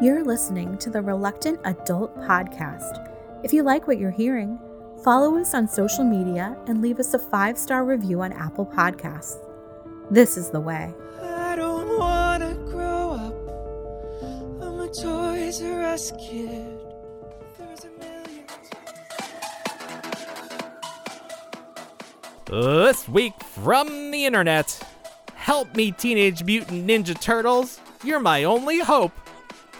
You're listening to the Reluctant Adult Podcast. If you like what you're hearing, follow us on social media and leave us a five star review on Apple Podcasts. This is the way. I don't wanna grow up. I'm a Toys R Us kid. There's a million. This week from the internet. Help me, Teenage Mutant Ninja Turtles. You're my only hope.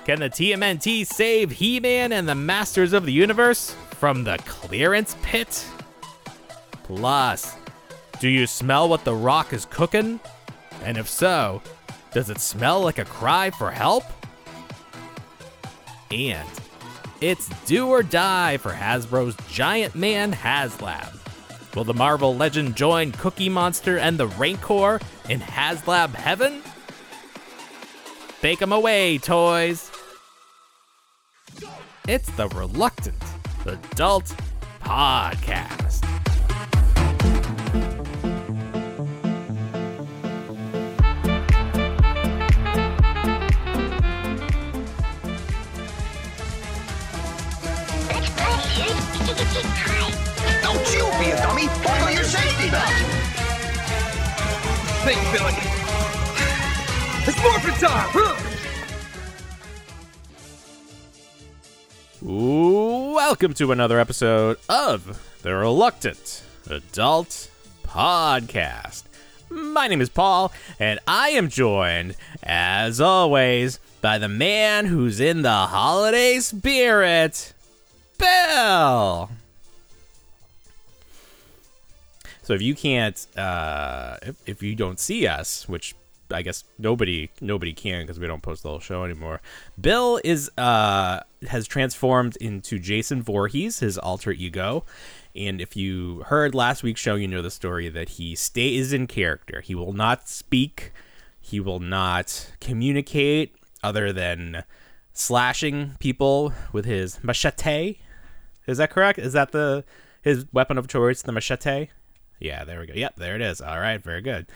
Can the TMNT save He Man and the Masters of the Universe from the clearance pit? Plus, do you smell what The Rock is cooking? And if so, does it smell like a cry for help? And it's do or die for Hasbro's Giant Man HasLab. Will the Marvel legend join Cookie Monster and the Rancor in HasLab heaven? Bake 'em away, toys! It's the Reluctant Adult Podcast. Don't you be a dummy! Buckle your safety belt! Think, Billy. It's morphin' time! Welcome to another episode of the Reluctant Adult Podcast. My name is Paul, and I am joined, as always, by the man who's in the holiday spirit, Bill. So if you can't, uh, if, if you don't see us, which I guess nobody nobody can because we don't post the whole show anymore. Bill is uh has transformed into Jason Voorhees, his alter ego. And if you heard last week's show, you know the story that he stays in character. He will not speak. He will not communicate other than slashing people with his machete. Is that correct? Is that the his weapon of choice, the machete? Yeah, there we go. Yep, there it is. All right, very good.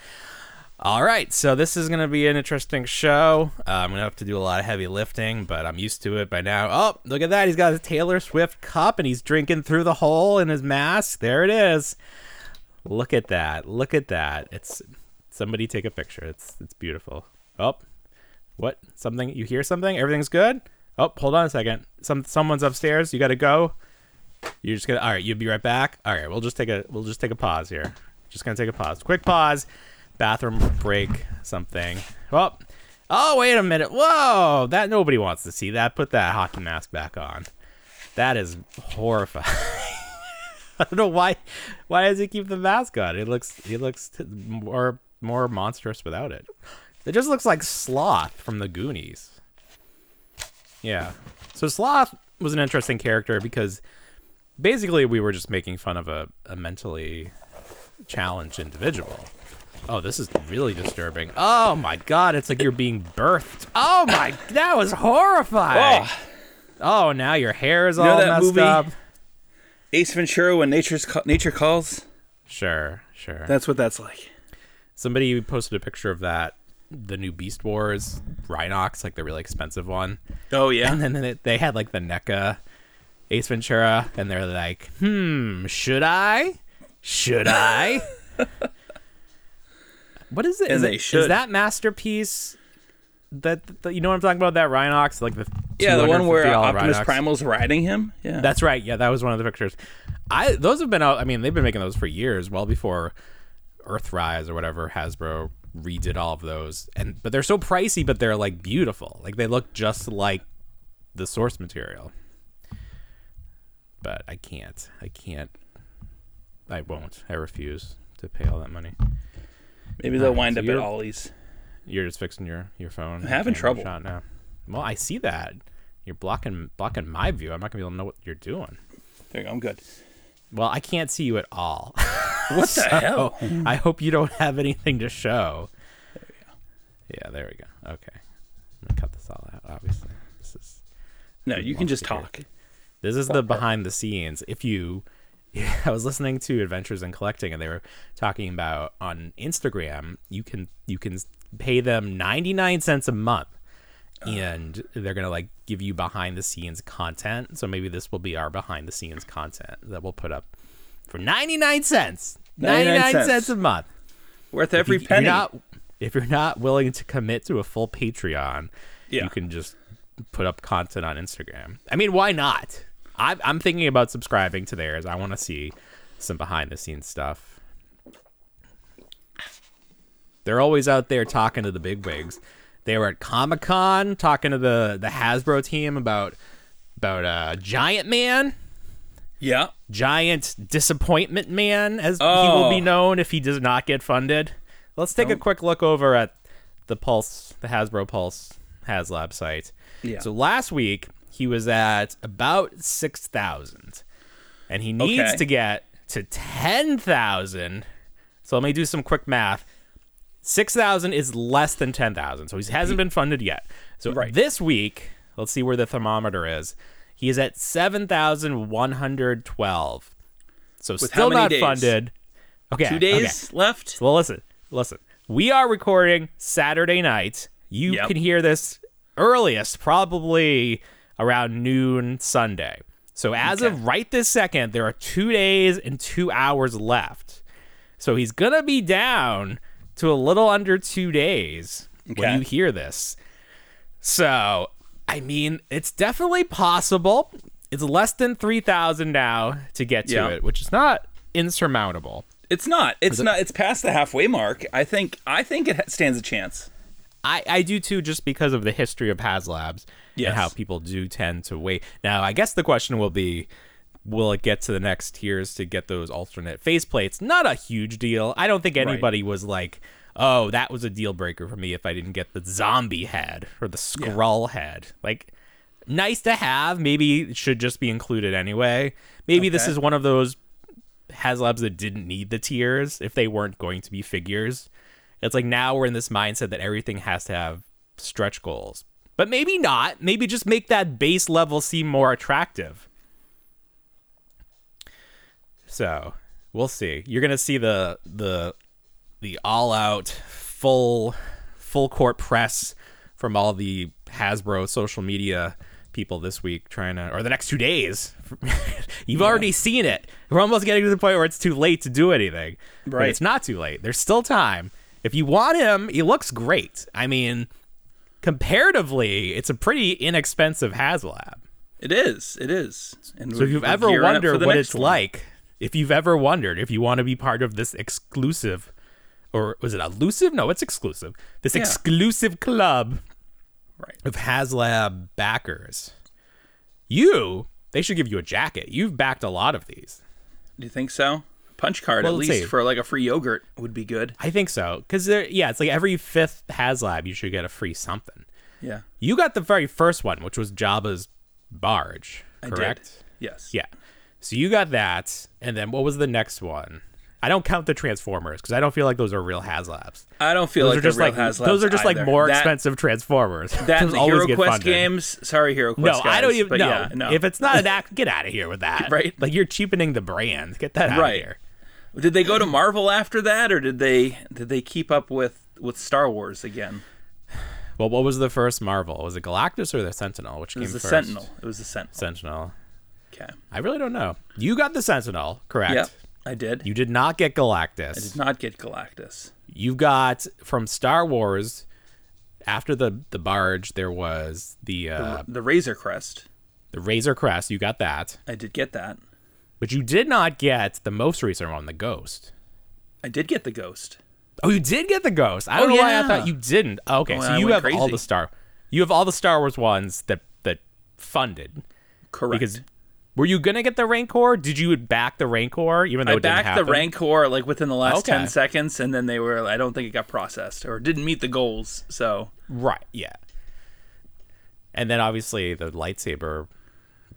All right, so this is going to be an interesting show. Uh, I'm going to have to do a lot of heavy lifting, but I'm used to it by now. Oh, look at that. He's got a Taylor Swift cup and he's drinking through the hole in his mask. There it is. Look at that. Look at that. It's somebody take a picture. It's it's beautiful. Oh. What? Something you hear something? Everything's good? Oh, hold on a second. Some someone's upstairs. You got to go. You're just going to All right, you'll be right back. All right, we'll just take a we'll just take a pause here. Just going to take a pause. Quick pause bathroom break something. Well, oh wait a minute. Whoa, that nobody wants to see that. Put that hockey mask back on. That is horrifying. I don't know why. Why does he keep the mask on? It looks. He looks t- more more monstrous without it. It just looks like Sloth from the Goonies. Yeah. So Sloth was an interesting character because basically we were just making fun of a, a mentally challenged individual. Oh, this is really disturbing. Oh my god, it's like you're being birthed. Oh my, that was horrifying. Oh, Oh, now your hair is know all that messed movie? up. Ace Ventura when nature's nature calls. Sure, sure. That's what that's like. Somebody posted a picture of that, the new Beast Wars Rhinox, like the really expensive one. Oh yeah. And then they- they had like the NECA Ace Ventura, and they're like, hmm, should I? Should I? what is it? And Is they it- should. Is that masterpiece? That, that you know what I'm talking about? That Rhinox, like the yeah, the one where Optimus Rhinox? Primal's riding him. Yeah. That's right. Yeah, that was one of the pictures. I those have been out. I mean, they've been making those for years, well before Earthrise or whatever Hasbro redid all of those. And but they're so pricey, but they're like beautiful. Like they look just like the source material. But I can't. I can't. I won't. I refuse to pay all that money. Maybe they'll Alright, wind so up at Ollie's. You're just fixing your your phone. I'm having trouble. Shot now. Well, I see that. You're blocking blocking my view. I'm not gonna be able to know what you're doing. There you go. I'm good. Well, I can't see you at all. What the hell? I hope you don't have anything to show. There we go. Yeah, there we go. Okay. I'm gonna cut this all out, obviously. This is No, you can just talk. this is the behind the scenes. If you I was listening to Adventures in Collecting and they were talking about on Instagram, you can you can pay them 99 cents a month and they're gonna like give you behind the scenes content. So maybe this will be our behind the scenes content that we'll put up for ninety nine cents. 99 99 cents. cents a month. Worth every if you- penny. You're not, if you're not willing to commit to a full Patreon, Yeah. you can just put up content on Instagram. I mean, why not? I'm, I'm thinking about subscribing to theirs. I want to see some behind the scenes stuff. They're always out there talking to the big wigs. They were at Comic Con talking to the the Hasbro team about about uh, Giant Man. yeah. Giant Disappointment Man, as he will be Oh. known if he does not get funded. Let's take a quick look over at the Pulse, the Hasbro Pulse HasLab site. Yeah. So last week he was at about six thousand, and he needs Okay. to get to ten thousand. So let me do some quick math. Six thousand is less than ten thousand, so he hasn't been funded yet. So Right. this week, let's see where the thermometer is. He is at seven thousand one hundred twelve. So With still not days? funded. Okay, Two okay. days left. Well, listen, listen. We are recording Saturday night. You Yep. can hear this earliest, probably around noon Sunday. So as of right this second, there are two days and two hours left. So he's gonna be down to a little under two days when you hear this. So, I mean, it's definitely possible. It's less than 3,000 now to get to Yeah. it, which is not insurmountable. It's not. It's not. It's past the halfway mark. I think. I think it stands a chance. I, I do too, just because of the history of HasLabs Yes. and how people do tend to wait. Now, I guess the question will be will it get to the next tiers to get those alternate faceplates? Not a huge deal. I don't think anybody was like, oh, that was a deal breaker for me if I didn't get the zombie head or the scroll head. Like, nice to have. Maybe it should just be included anyway. Maybe this is one of those HasLabs that didn't need the tiers if they weren't going to be figures. It's like now we're in this mindset that everything has to have stretch goals. But maybe not. Maybe just make that base level seem more attractive. So, we'll see. You're going to see the the the all out full full court press from all the Hasbro social media people this week trying to or the next 2 days. You've already seen it. We're almost getting to the point where it's too late to do anything. But Right. it's not too late. There's still time. If you want him, he looks great. I mean, comparatively, it's a pretty inexpensive HasLab. It is. It is. And So if you've ever gearing up for wondered what it's one. like, if you've ever wondered if you want to be part of this exclusive, or was it elusive? No, it's exclusive. This Yeah. exclusive club right? of HasLab backers, you they should give you a jacket. You've backed a lot of these. Do you think so? Punch card Well, at least see. for like a free yogurt would be good. I think so because there, yeah, it's like every fifth HasLab you should get a free something. Yeah. You got the very first one, which was Jabba's barge, correct? Yes. Yeah. So you got that, and then what was the next one? I don't count the Transformers because I don't feel like those are real HasLabs. I don't feel Those like are just real like HasLabs those are just like more That- expensive Transformers. That and Those the Hero Quest games. Sorry, Hero No, Quest. I don't even know. Yeah, no. If it's not an act, get out of here with that. Right. Like you're cheapening the brand. Get that out Right. of here. Did they go to Marvel after that, or did they did they keep up with with Star Wars again? Well, what was the first Marvel? Was it Galactus or the Sentinel? Which It was came the first? Sentinel. It was the Sentinel. Sentinel. Okay. I really don't know. You got the Sentinel, correct? Yep. I did. You did not get Galactus. I did not get Galactus. you got from Star Wars after the the barge there was the uh the Razor Crest. the Razor Crest you got that I did get that. But you did not get the most recent one the Ghost I did get the Ghost. oh you did get the Ghost I don't Oh, know why I thought you didn't okay Oh, so I you have all the Star you have all the Star Wars ones that that funded Correct. because were you gonna get the Rancor did you back the Rancor even though I it didn't backed the Rancor like within the last Okay. ten seconds, and then they were. I don't think it got processed or didn't meet the goals. So Right, yeah. And then obviously the lightsaber,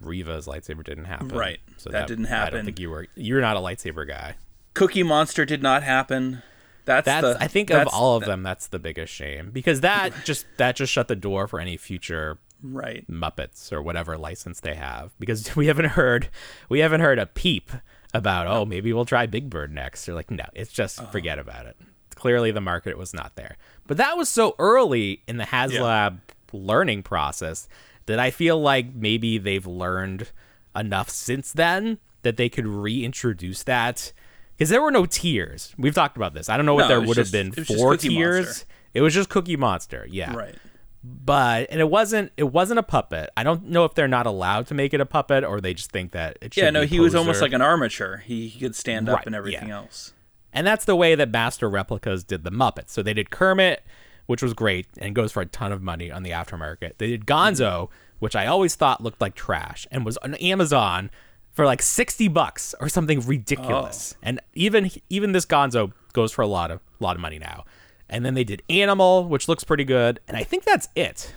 Reva's lightsaber didn't happen. Right, So that didn't happen. I don't think you were. You're not a lightsaber guy. Cookie Monster did not happen. That's, That's the. I think of all of them, that's the biggest shame because that just that just shut the door for any future Right. Muppets or whatever license they have because we haven't heard we haven't heard a peep about oh maybe we'll try Big Bird next. They're like no, it's just uh-huh. forget about it. Clearly the market was not there. But that was so early in the HasLab learning process that I feel like maybe they've learned enough since then that they could reintroduce that because there were no tiers. We've talked about this. I don't know what No, there would just- have been it was just four tiers. Monster. It was just Cookie Monster, yeah. Right. But and it wasn't it wasn't a puppet. I don't know if they're not allowed to make it a puppet or they just think that it should. Yeah, no, he was almost like an armature. He, he could stand up and everything yeah. else. And that's the way that Master Replicas did the Muppets. So they did Kermit, which was great and goes for a ton of money on the aftermarket. They did Gonzo, which I always thought looked like trash and was on Amazon for like 60 bucks or something ridiculous. Oh. And even even this Gonzo goes for a lot of lot of money now. And then they did Animal, which looks pretty good, and I think that's it.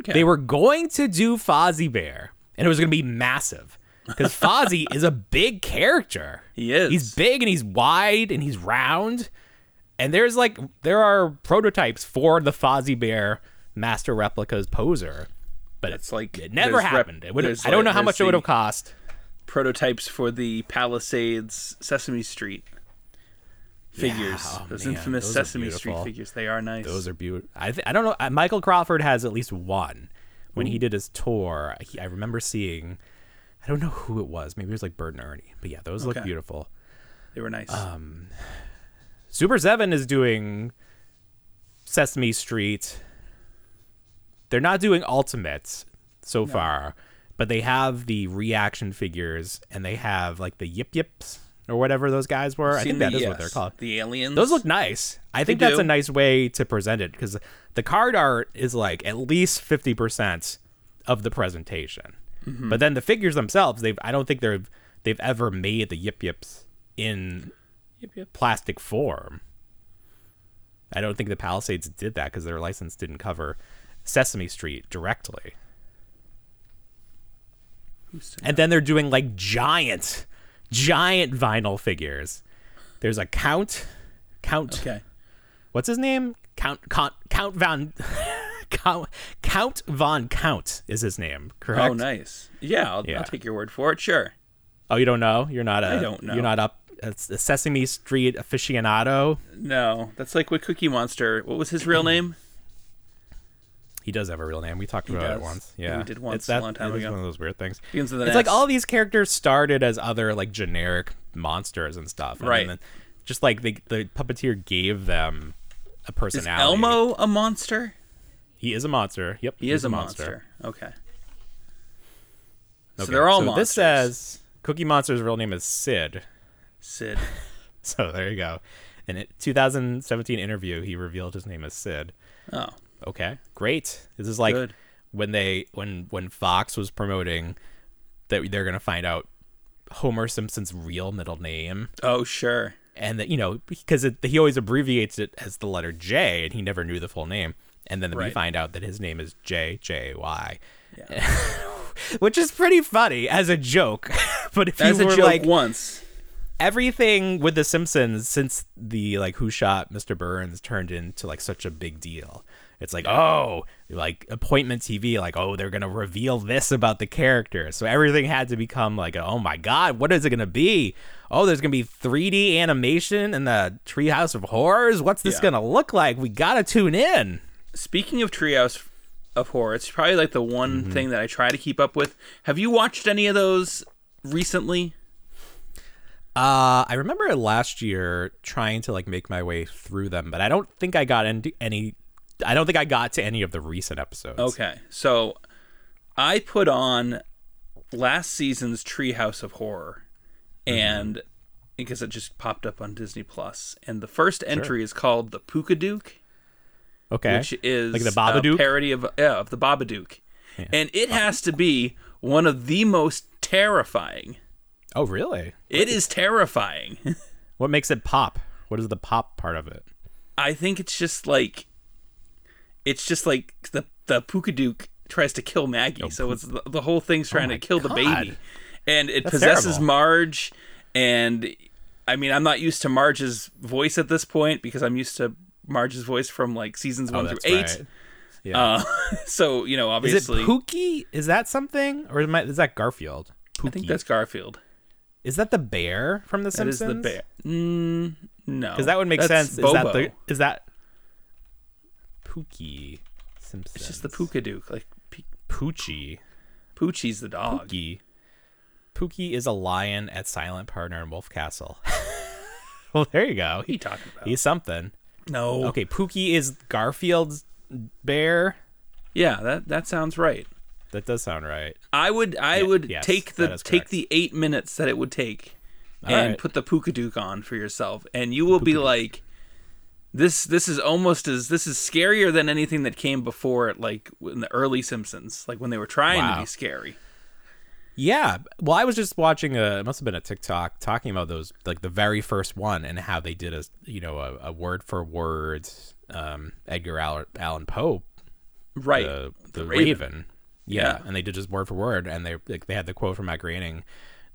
Okay. They were going to do Fozzie Bear, and it was going to be massive because Fozzie is a big character. He is. He's big and he's wide and he's round. And there's like there are prototypes for the Fozzie Bear Master Replicas poser, but It's like it never there's rep- happened. it would. I don't like- know how much it would have cost. Prototypes for the Palisades Sesame Street figures. oh, those man, infamous those Sesame Street figures. They are nice. Those are beautiful. I th- I don't know. uh, Michael Crawford has at least one. When he did his tour, he, I remember seeing. I don't know who it was. Maybe it was like Bert and Ernie. But yeah, those look beautiful. they were nice. Um, Super Seven is doing Sesame Street. They're not doing Ultimates so far, but they have the reaction figures and they have like the Yip Yips or whatever those guys were. I Seen think that the- is what they're called. The aliens. Those look nice. I think They that's do. a nice way to present it because the card art is like at least fifty percent of the presentation. Mm-hmm. But then the figures themselves, they've I don't think they've they've ever made the Yip Yips in Yip, yip. plastic form. I don't think the Palisades did that because their license didn't cover Sesame Street directly. And then they're doing like giant, giant vinyl figures. There's a Count, Count. Okay. What's his name? Count, Count, Count Von, Count, Count Von Count is his name. Correct. Oh, nice. Yeah I'll, Yeah. I'll take your word for it. Sure. Oh, you don't know? You're not a. I don't know. You're not up. Uh, it's a Sesame Street aficionado. No, that's like with Cookie Monster. What was his real name? He does have a real name. We talked about it once. Yeah, we did once It's a long time ago. one of those weird things. Begins with an It's like all these characters started as other like generic monsters and stuff, and Right. then just like the the puppeteer gave them a personality. Is. Elmo a monster? He is a monster. Yep, He is a monster. Okay. So they're all so monsters. This says Cookie Monster's real name is Sid. Sid. So there you go. In a 2017 interview, he revealed his name is Sid. Oh. Okay, great. This is like Good. when they when when Fox was promoting that they're gonna find out Homer Simpson's real middle name, Oh, sure. and that you know because it, he always abbreviates it as the letter J, and he never knew the full name. And then we find out that his name is J J Y, which is pretty funny as a joke. but if As you a were joke like once. everything with the Simpsons since the like Who Shot Mr. Burns turned into like such a big deal. It's like oh, like appointment TV, like oh they're gonna reveal this about the character. So everything had to become like oh my god, what is it gonna be? Oh, there's gonna be 3D animation in the Treehouse of Horrors. What's this Yeah. gonna look like? We gotta tune in. Speaking of Treehouse of Horror, it's probably like the one Mm-hmm. thing that I try to keep up with. Have you watched any of those recently? Uh, I remember last year trying to like make my way through them, but I don't think I got into any. I don't think I got to any of the recent episodes. Okay. So I put on last season's Treehouse of Horror Mm-hmm. and because it just popped up on Disney Plus and the first entry is called The Pookadook. Okay. which is Like the a Babadook? parody of yeah, of the Babadook. And it has to be one of the most terrifying. Oh, really? It is terrifying. What makes it pop? What is the pop part of it? I think it's just like it's just like the the Pookadook tries to kill Maggie, so it's the, the whole thing's trying Oh to kill the baby, and it That's possesses terrible. Marge. And I mean, I'm not used to Marge's voice at this point because I'm used to Marge's voice from like seasons one oh, through eight. right. Yeah. Uh, so you know, is obviously, it Pookie? Is that something, or I- is that Garfield? Pookie. I think that's Garfield. Is that the bear from The Simpsons? That is the bear. Mm, no, Because that would make That's sense. Is that the? Is that Pookie? Simpsons. It's just the Pookadook. Like P- Poochie. Poochie's the dog. Pookie. Pookie is a lion at Silent Partner in Wolf Castle. well, there you go. What are you talking about? He's something. no. Okay, Pookie is Garfield's bear. Yeah, that that sounds right. That does sound right. I would I Yeah, would yes, take the take the eight minutes that it would take All and right. put the Pookadook on for yourself, and you will be like, this this is almost as this is scarier than anything that came before it, like in the early Simpsons, like when they were trying to be scary. Yeah. Well, I was just watching a. It must have been a TikTok talking about those, like the very first one, and how they did a, you know, a, a word for word, um, Edgar Allan, Allan Poe, Right. the, the, The Raven. Raven. Yeah. Yeah. and they did just word for word, and they like, they had the quote from Matt Groening,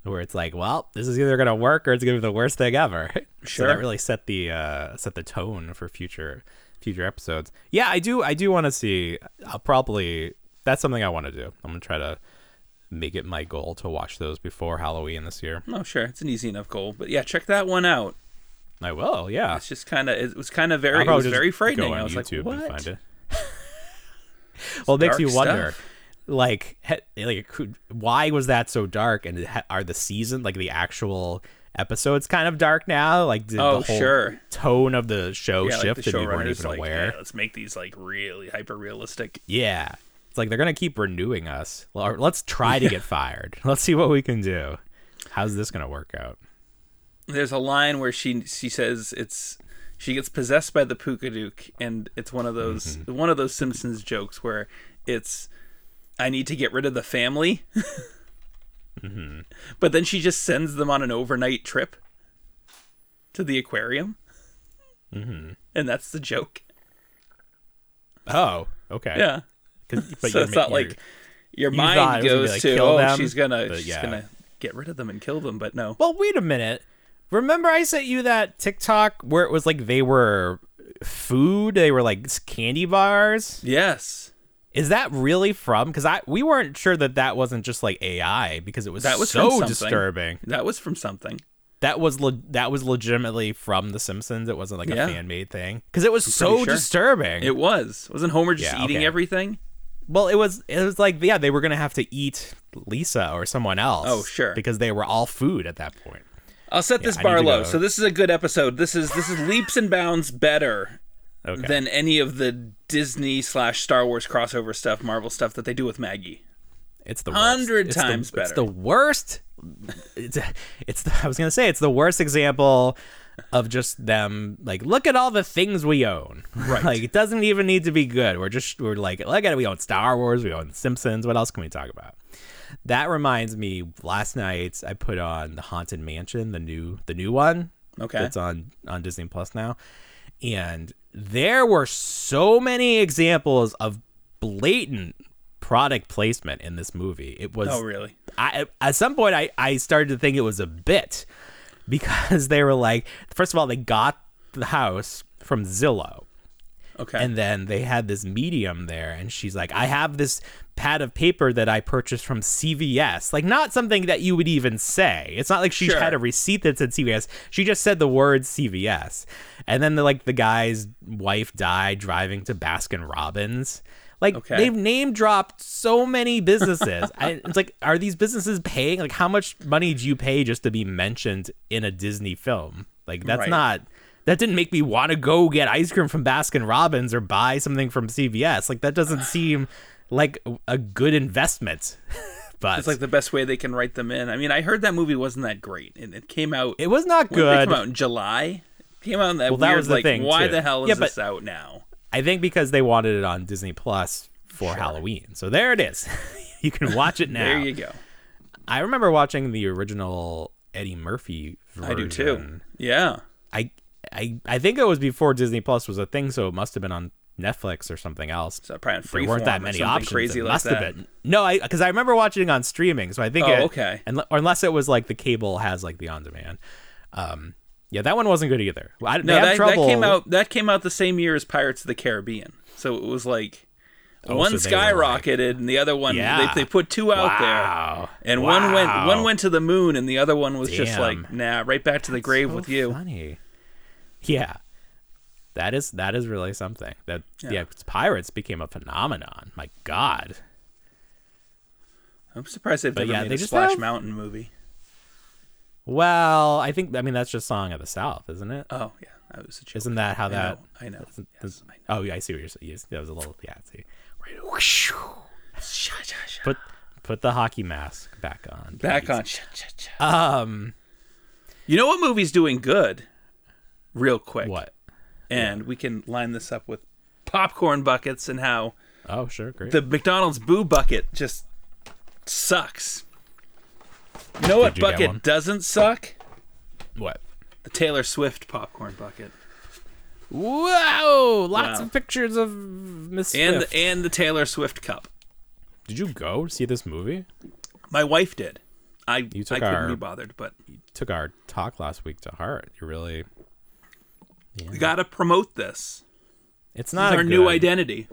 where it's like, "Well, this is either gonna work or it's gonna be the worst thing ever." so Sure. that really set the uh, set the tone for future future episodes. Yeah, I do. I do want to see. I'll probably. That's something I want to do. I'm gonna try to make it my goal to watch those before Halloween this year. Oh, sure, it's an easy enough goal, but yeah, check that one out. I will. Yeah. It's just kind of it was kind of very it was very frightening. on I was like, what? and find it. well, it makes you wonder, stuff. Like, like, why was that so dark? And are the season, like, the actual episodes, kind of dark now? Like, did Oh, the whole sure. tone of the show Yeah, like shift the and we weren't even like, aware? "Hey, let's make these like really hyper realistic. Yeah. It's like they're gonna keep renewing us. Let's try to get fired. Let's see what we can do. How's this gonna work out? there's a line where she she says it's she gets possessed by the Pookadook, and it's one of those Mm-hmm. one of those Simpsons jokes where it's I need to get rid of the family, Mm-hmm. but then she just sends them on an overnight trip to the aquarium, mm-hmm. and that's the joke. Oh, okay. Yeah, But so you're it's not like your you mind goes like, to kill oh them, she's gonna she's yeah. gonna get rid of them and kill them, but no. Well, wait a minute. Remember I sent you that TikTok where it was like they were food, they were like candy bars? Yes, Is that really from cuz I we weren't sure that that wasn't just like AI because it was that was so disturbing. That was from something. That was le- that was legitimately from the Simpsons. It wasn't like Yeah. a fan-made thing cuz it was so sure. disturbing. It was. Wasn't Homer just Yeah, eating okay. everything? Well, it was it was like yeah, they were gonna have to eat Lisa or someone else. Oh, sure. because they were all food at that point. I'll set this bar low. So this is a good episode. This is this is leaps and bounds better Okay. than any of the Disney slash Star Wars crossover stuff, Marvel stuff that they do with Maggie. it's the worst. Hundred It's the- times It's the worst. It's it's. The, I was gonna say it's the worst example of just them like look at all the things we own. Right. like it doesn't even need to be good. We're just we're like look at it. We own Star Wars. We own Simpsons. What else can we talk about? That reminds me. Last night I put on the Haunted Mansion, the new the new one. Okay. That's on on Disney Plus now, and there were so many examples of blatant product placement in this movie. It was Oh, really? I, at some point I, I started to think it was a bit because they were like first of all they got the house from Zillow Okay. and then they had this medium there and she's like I have this pad of paper that I purchased from CVS like not something that you would even say it's not like she Sure. had a receipt that said CVS she just said the word CVS and then the, like the guy's wife died driving to Baskin Robbins like Okay. they've name dropped so many businesses I, it's like are these businesses paying like how much money do you pay just to be mentioned in a Disney film like that's Right. not that didn't make me want to go get ice cream from Baskin Robbins or buy something from CVS. Like that doesn't seem like a good investment. but it's like the best way they can write them in. I mean, I heard that movie wasn't that great, and it came out. it was not did it good. come out in July. It came out in that Well, that weird was the like, thing, why too. the hell is Yeah, this out now? I think because they wanted it on Disney Plus for Halloween. So there it is. you can watch it now. There you go. I remember watching the original Eddie Murphy version. I do too. Yeah. I I I think it was before Disney Plus was a thing, so it must have been on Netflix or something else. So probably on there weren't that many options. crazy it like must that. have been. No, I because I remember watching it on streaming, so I think. Oh, it, okay. And or unless it was like the cable has like the on demand. Um, yeah, that one wasn't good either. I, No, that, that came out. That came out the same year as Pirates of the Caribbean. So it was like Oh, one so were like- skyrocketed, and the other one Yeah. they, they put two out Wow. there, and one went one went to the moon, and the other one was just like nah, right back to the grave So with you. Funny. Yeah. That is that is really something. That Yeah. yeah, pirates became a phenomenon. My God. I'm surprised they've But never yeah, made they a just Splash have- Mountain movie. Well, I think I mean that's just Song of the South, isn't it? Oh yeah, that was a joke. Isn't that how I that? know, I know. isn't- Yes, isn't- I know. Oh yeah, I see what you're saying. That was a little yeah. See, right. whoosh. Put put the hockey mask back on. Back please. on. Cha, cha. Um, You know what movie's doing good? Real quick. what? And we can line this up with popcorn buckets and how Oh sure, great. the McDonald's Boo bucket just sucks. You know what Did you bucket doesn't suck? what? The Taylor Swift popcorn bucket. Whoa! Lots Wow. of pictures of Miss And Swift. the, and the Taylor Swift cup. Did you go see this movie? My wife did. I You I took couldn't our- be bothered, but Took our talk last week to heart. You really. We gotta promote this. It's not is a our new identity.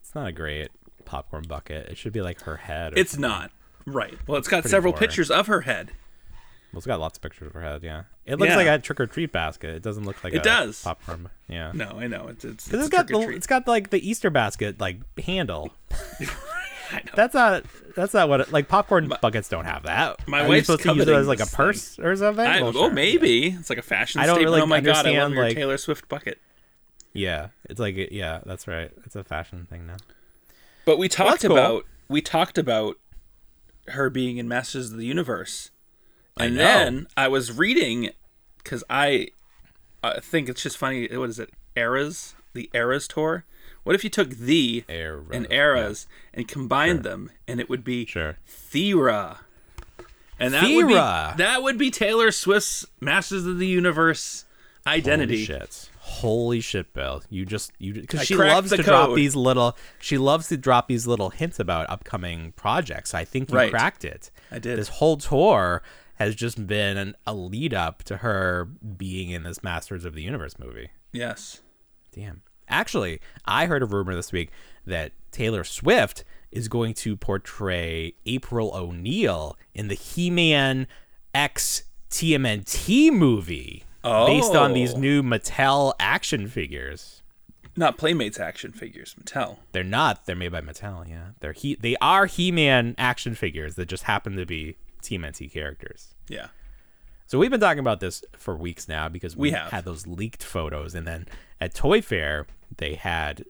It's not a great popcorn bucket. It should be like her head. or It's something. not. Right. Well, it's got Pretty several boring. pictures of her head. Well, it's got lots of pictures of her head. Yeah, it looks Yeah. like a trick or treat basket. It doesn't look like It a does. popcorn. Yeah, No, I know. It's it's it's got the, it's got like the Easter basket like handle. That's not that's not what it, like popcorn buckets don't have that. my Are wife's supposed to use it as like a purse or something. I, Well, oh, sure. maybe it's like a fashion I don't statement. really oh my god, I love your like- Taylor Swift bucket. Yeah, it's like yeah, that's right. It's a fashion thing now. But we talked cool. about we talked about her being in Masters of the Universe, and then I was reading because I, I think it's just funny. What is it? Eras, the Eras tour. What if you took the Eras, and Eras and combined them, and it would be Sure. Thera. And that would be that would be Taylor Swift's Masters of the Universe identity. Holy shit. Holy shit, Bill! You just you because she loves to drop these little she loves to drop these little hints about upcoming projects. I think you Right. cracked it. I did. This whole tour has just been an, a lead up to her being in this Masters of the Universe movie. Yes. Damn. Actually, I heard a rumor this week that Taylor Swift is going to portray April O'Neil in the He-Man X TMNT movie based on these Oh. new Mattel action figures. Not Playmates action figures, Mattel. They're not. They're made by Mattel. Yeah, they're he. They are He-Man action figures that just happen to be TMNT characters. Yeah. So we've been talking about this for weeks now because we, We have. had those leaked photos, and then at Toy Fair they had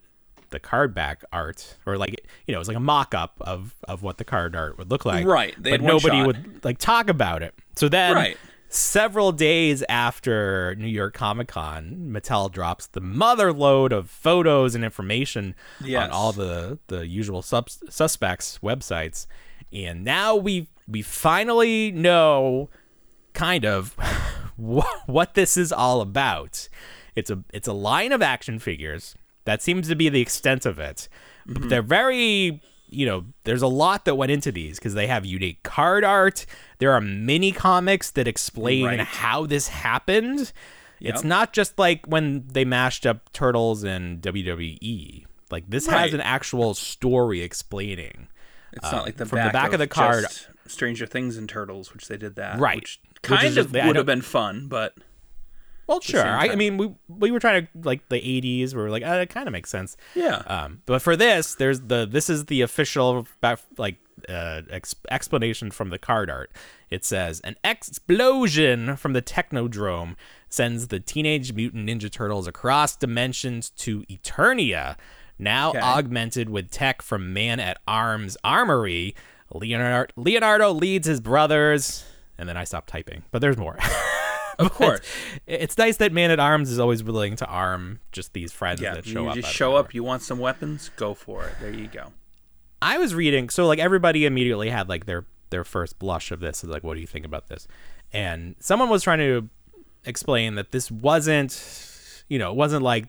the card back art, or like you know, it was like a mock-up of of what the card art would look like. Right, they but nobody shot. would like talk about it. So then, Right. several days after New York Comic Con, Mattel drops the mother load of photos and information Yes. on all the the usual subs- suspects websites, and now we we finally know kind of what, what this is all about. It's a it's a line of action figures. That seems to be the extent of it. Mm-hmm. But they're very, you know, there's a lot that went into these because they have unique card art. There are mini comics that explain Right. how this happened. It's not just like when they mashed up Turtles and WWE. Like this has an actual story explaining. It's not like the Uh, from back the back of the card- just Stranger Things and Turtles, which they did that. Right. Which Which kind just- of I would have been fun, but Well, sure. I, I mean, we we were trying to like the '80s. We were like, uh, it kind of makes sense. Yeah. Um, but for this, there's the this is the official like uh, ex- explanation from the card art. It says an explosion from the Technodrome sends the Teenage Mutant Ninja Turtles across dimensions to Eternia, now Okay. augmented with tech from Man at Arms Armory. Leonardo, Leonardo leads his brothers, and then I stopped typing. But there's more. of course. it's nice that Man at Arms is always willing to arm just these friends Yeah. that show you up. just show up. You want some weapons? Go for it. There you go. I was reading, so like everybody immediately had like their their first blush of this. Is like, what do you think about this? And someone was trying to explain that this wasn't, you know, it wasn't like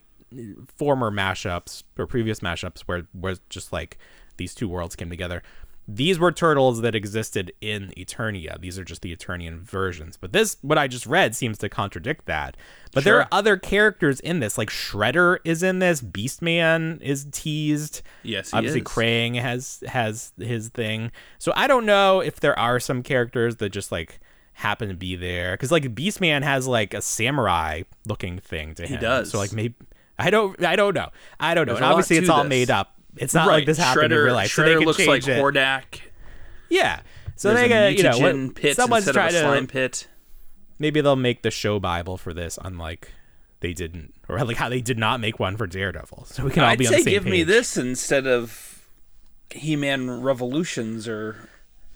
former mashups or previous mashups where where just like these two worlds came together. These were turtles that existed in Eternia. These are just the Eternian versions. But this, what I just read, seems to contradict that. But there are other characters in this, like Shredder is in this. Beastman is teased. Yes, he obviously is. Krang has has his thing. So I don't know if there are some characters that just like happen to be there because like Beastman has like a samurai looking thing to him. He does. So like maybe I don't. I don't know. I don't know. There's and obviously, it's all this. made up. It's not right. like this happened Shredder, in real life. so they Shredder looks like it. Hordak. Yeah. So There's they got you know what, pit someone's trying to pit. maybe they'll make the show bible for this, unlike they didn't, or like how they did not make one for Daredevil. So we can all I'd be on the say same give me this instead of He-Man Revolutions or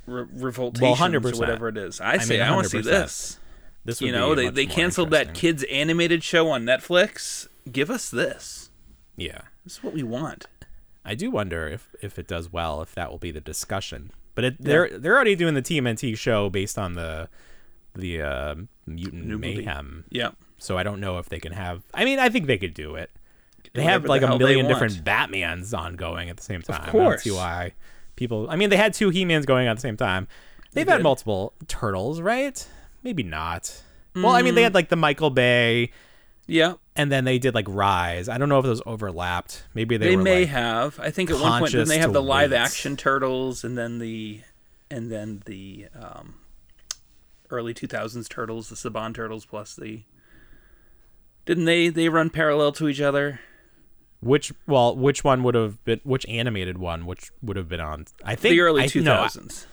Re- Revoltations or 100%. or whatever it is. I mean, say I want to see 100%. this. This You know, they they canceled that kids animated show on Netflix. Give us this. Yeah. This is what we want. I do wonder if if it does well, if that will be the discussion. But it, they're they're already doing the TMNT show based on the the uh, mutant New movie. mayhem. Yeah. So I don't know if they can have. I mean, I think they could do it. They Whatever have like hell a million different Batmans ongoing at the same time. I don't course. see why people. I mean, they had two He-Mans going at the same time. They've had did. multiple turtles, right? Maybe not. Well, I Mm. mean, they had like the Michael Bay, Yeah. and then they did like Rise. I don't know if those overlapped. Maybe they, They, were may like, have. I think at one point then they have the live wait. action turtles and then the and then the um, early 2000s turtles, the Saban turtles plus the Didn't they they run parallel to each other? Which well, which one would have been which animated one? Which would have been on? I think The early I, 2000s. No,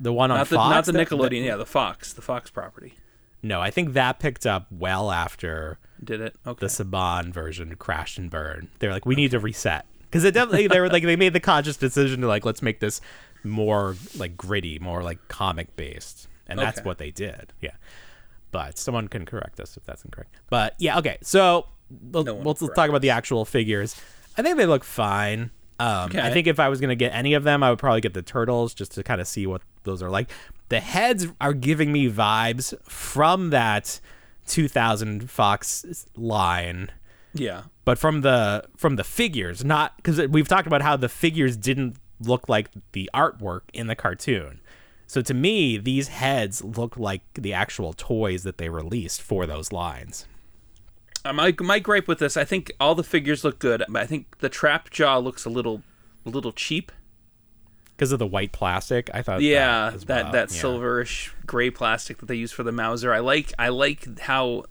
the one on not the Fox. not the that- Nickelodeon, that- yeah, the Fox, the Fox property. No, I think that picked up well after Did it? Okay. the Saban version crashed and burned. They're like, we need to reset because it definitely they were like they made the conscious decision to like let's make this more like gritty, more like comic based, and that's what they did. Yeah, but someone can correct us if that's incorrect. But yeah, okay, so we'll, No we'll talk about the actual figures. I think they look fine. Um, I think if I was gonna get any of them, I would probably get the turtles just to kind of see what those are like. The heads are giving me vibes from that 2000 Fox line yeah. but from the from the figures not because we've talked about how the figures didn't look like the artwork in the cartoon so to me these heads look like the actual toys that they released for those lines my my gripe with this, I think all the figures look good, but I think the trap jaw looks a little a little cheap. Because of the white plastic i thought yeah, that that well. that Yeah. silverish gray plastic that they use for the Mauser. I like I like how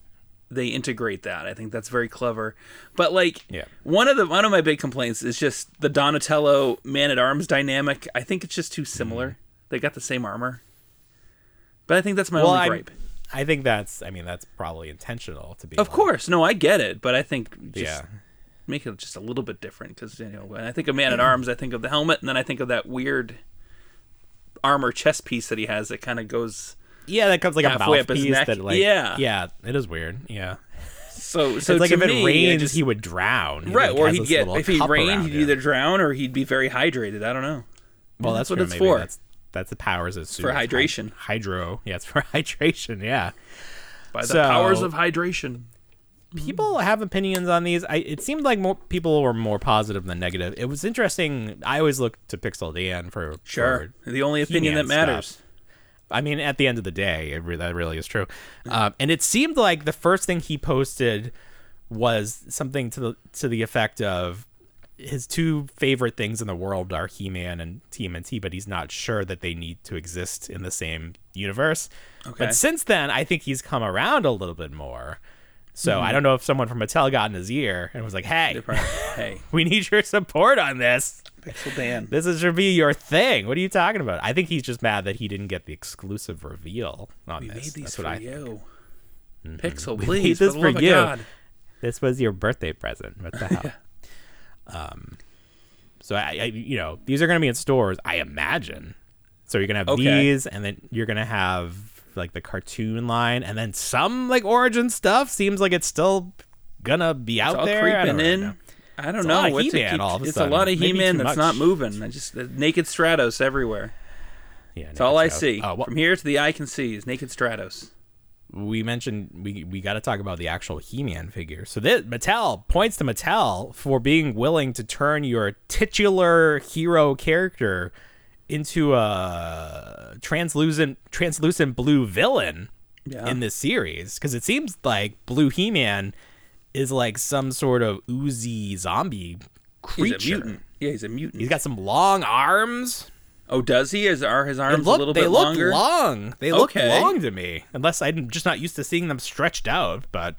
they integrate that. I think that's very clever. But like Yeah. one of the one of my big complaints is just the Donatello Man at Arms dynamic. I think it's just too similar. Mm-hmm. They got the same armor. But I think that's my well only I, gripe. I think that's i mean that's probably intentional to be Of like- course, no, I get it, but I think just yeah make it just a little bit different because you know when I think of Man at Arms, I think of the helmet, and then I think of that weird armor chest piece that he has that kind of goes. yeah that comes like a Halfway up his mouthpiece that like Yeah. yeah it is weird yeah So, so it's like if it me, I rains just- he would drown He, right, like, or he'd get if he rained, he'd him. either drown or he'd be very hydrated. I don't know. Well, that's that's, what true. it's Maybe for. That's that's the powers of For hydration. hydro. Yeah, it's for hydration. Yeah. By the So- powers of hydration. People have opinions on these. I it seemed like more people were more positive than negative. It was interesting. I always look to Pixel Dan for Sure, for the only opinion that matters. stuff. I mean, at the end of the day, it re- that really is true. Um, and it seemed like the first thing he posted was something to the to the effect of his two favorite things in the world are He-Man and TMNT, but he's not sure that they need to exist in the same universe. Okay. But since then, I think he's come around a little bit more. So Mm-hmm. I don't know if someone from Mattel got in his ear and was like, "Hey, probably- hey, we need your support on this." Pixel Dan. This is should be your thing. What are you talking about? I think he's just mad that he didn't get the exclusive reveal on We this. made these That's for what I think. you. Pixel, We made this for, for you. God. This was your birthday present. What the hell? um, so I, I, you know, these are going to be in stores, I imagine. So you're gonna have Okay. these, and then you're gonna have like the cartoon line, and then some like origin stuff. Seems like it's still gonna be out It's there. Creeping in. know. I don't It's a know. lot of He-Man all of a it's sudden. a lot of Maybe He-Man that's much. not moving. I just uh, naked Stratos everywhere. Yeah, That's all I see. Oh, well, From here to the eye can see is naked Stratos. we mentioned we we got to talk about the actual He-Man figure. So this Mattel points to Mattel for being willing to turn your titular hero character into a translucent translucent blue villain Yeah. in this series because it seems like Blue He-Man is like some sort of oozy zombie He's creature. a mutant. Yeah, he's a mutant. He's got some long arms. oh, does he? Is are his arms look, a little they bit look longer? long. They look Okay. long to me, unless I'm just not used to seeing them stretched out. But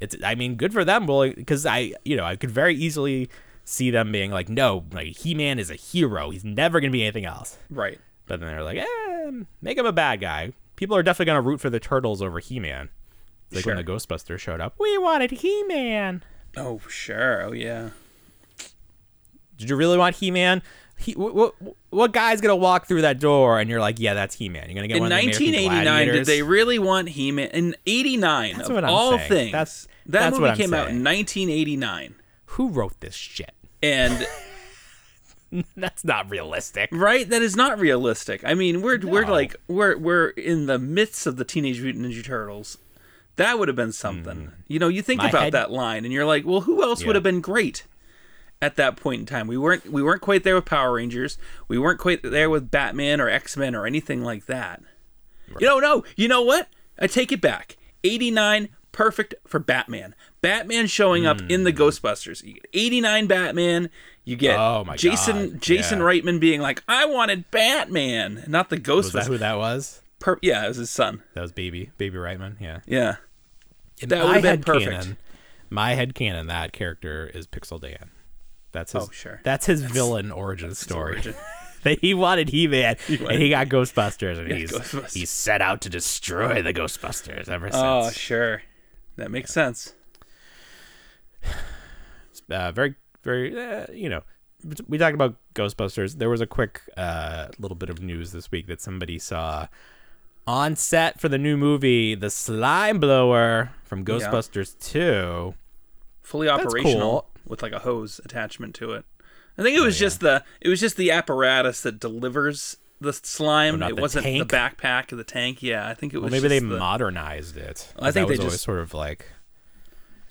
it's I mean, good for them. Well, because I you know I could very easily see them being like, no, like He Man is a hero. He's never gonna be anything else. Right. But then they're like, eh, make him a bad guy. People are definitely gonna root for the turtles over He Man. Like when the Ghostbusters showed up, we wanted He Man. Oh sure. Oh yeah. Did you really want He Man? He, what, what guy's gonna walk through that door and you're like, yeah, that's He Man. You're gonna get In one of the American 1989, did they really want He-Man? In 89, That's of what I'm all saying. things, That's- that that's movie came out in 1989, Who wrote this shit? and That's not realistic. right, that is not realistic. I mean, we're we're like we're we're in the midst of the Teenage Mutant Ninja Turtles. That would have been something. Hmm. You know, you think. My about head- that line, and you're like, well, who else would have been great? At that point in time, we weren't we weren't quite there with Power Rangers. We weren't quite there with Batman or X Men or anything like that. You know, no. You know what? I take it back. 89, perfect for Batman. Batman showing up in the Ghostbusters. You get 89 Batman. You get Hmm. Oh my Jason God, Jason yeah. Reitman being like, I wanted Batman, not the Was that Ghostbusters. who that was? Per- yeah, it was his son. That was Baby, Baby Reitman. Yeah. Yeah. In That would've been perfect. canon- my head canon, that character is Pixel Dan. That's his. Oh, sure. That's his villain origin story. origin. that he wanted He Man, and he got Ghostbusters, and he's Ghostbusters. he set out to destroy the Ghostbusters ever since. Oh, sure. That makes sense. uh, very, very, uh, you know, we talked about Ghostbusters. There was a quick uh, little bit of news this week that somebody saw on set for the new movie, The Slime Blower from Ghostbusters 2. Fully operational cool. with like a hose attachment to it. I think it was just the it was just the apparatus that delivers the slime. It the wasn't tank? the backpack of the tank. Yeah, I think it was. Well, maybe they the- modernized it. I think they just- sort of like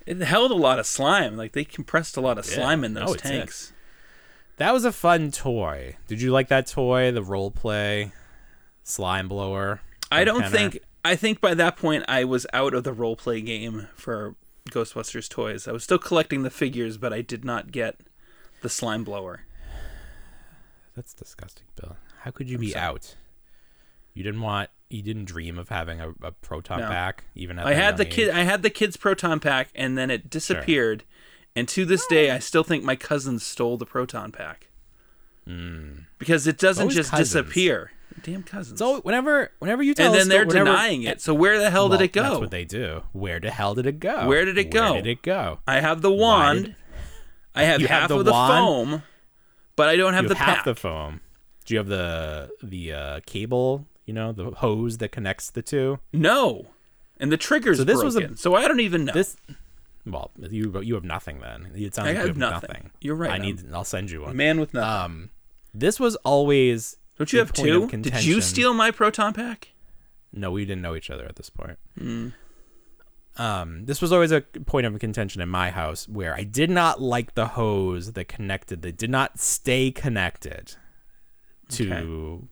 It held a lot of slime. Like they compressed a lot of Yeah. slime in oh, those Oh, it tanks. that was a fun toy. Did you like that toy? The role play slime blower. I don't Kenner? think. I think by that point I was out of the role play game for Ghostbusters toys. I was still collecting the figures, but I did not get the slime blower. that's disgusting, Bill. How could you be out? You didn't want. You didn't dream of having a, a proton No. pack, even at I had the kid. I had the kids proton pack, and then it disappeared. And to this day, I still think my cousins stole the proton pack hmm. because it doesn't just cousins. disappear. Damn cousins! So whenever whenever you tell and then they're whenever- denying it. So where the hell Well, did it go? That's what they do. Where the hell did it go? Where did it go? Where did it go? I have the wand. I have You have half the of the wand? foam, but I don't have you the have half the foam. Do you have the the uh, cable? You know, the hose that connects the two. no, and the trigger's So this was a- broken. so I don't even know. This, well, you you have nothing then. It sounds I like you have have nothing. nothing. You're right, I I'm- need. I'll send you one. man with nothing. Um, this was always. don't you have two? Did you steal my proton pack? No, we didn't know each other at this point. Hmm. Um, this was always a point of contention in my house where I did not like the hose that connected. That did not stay connected to.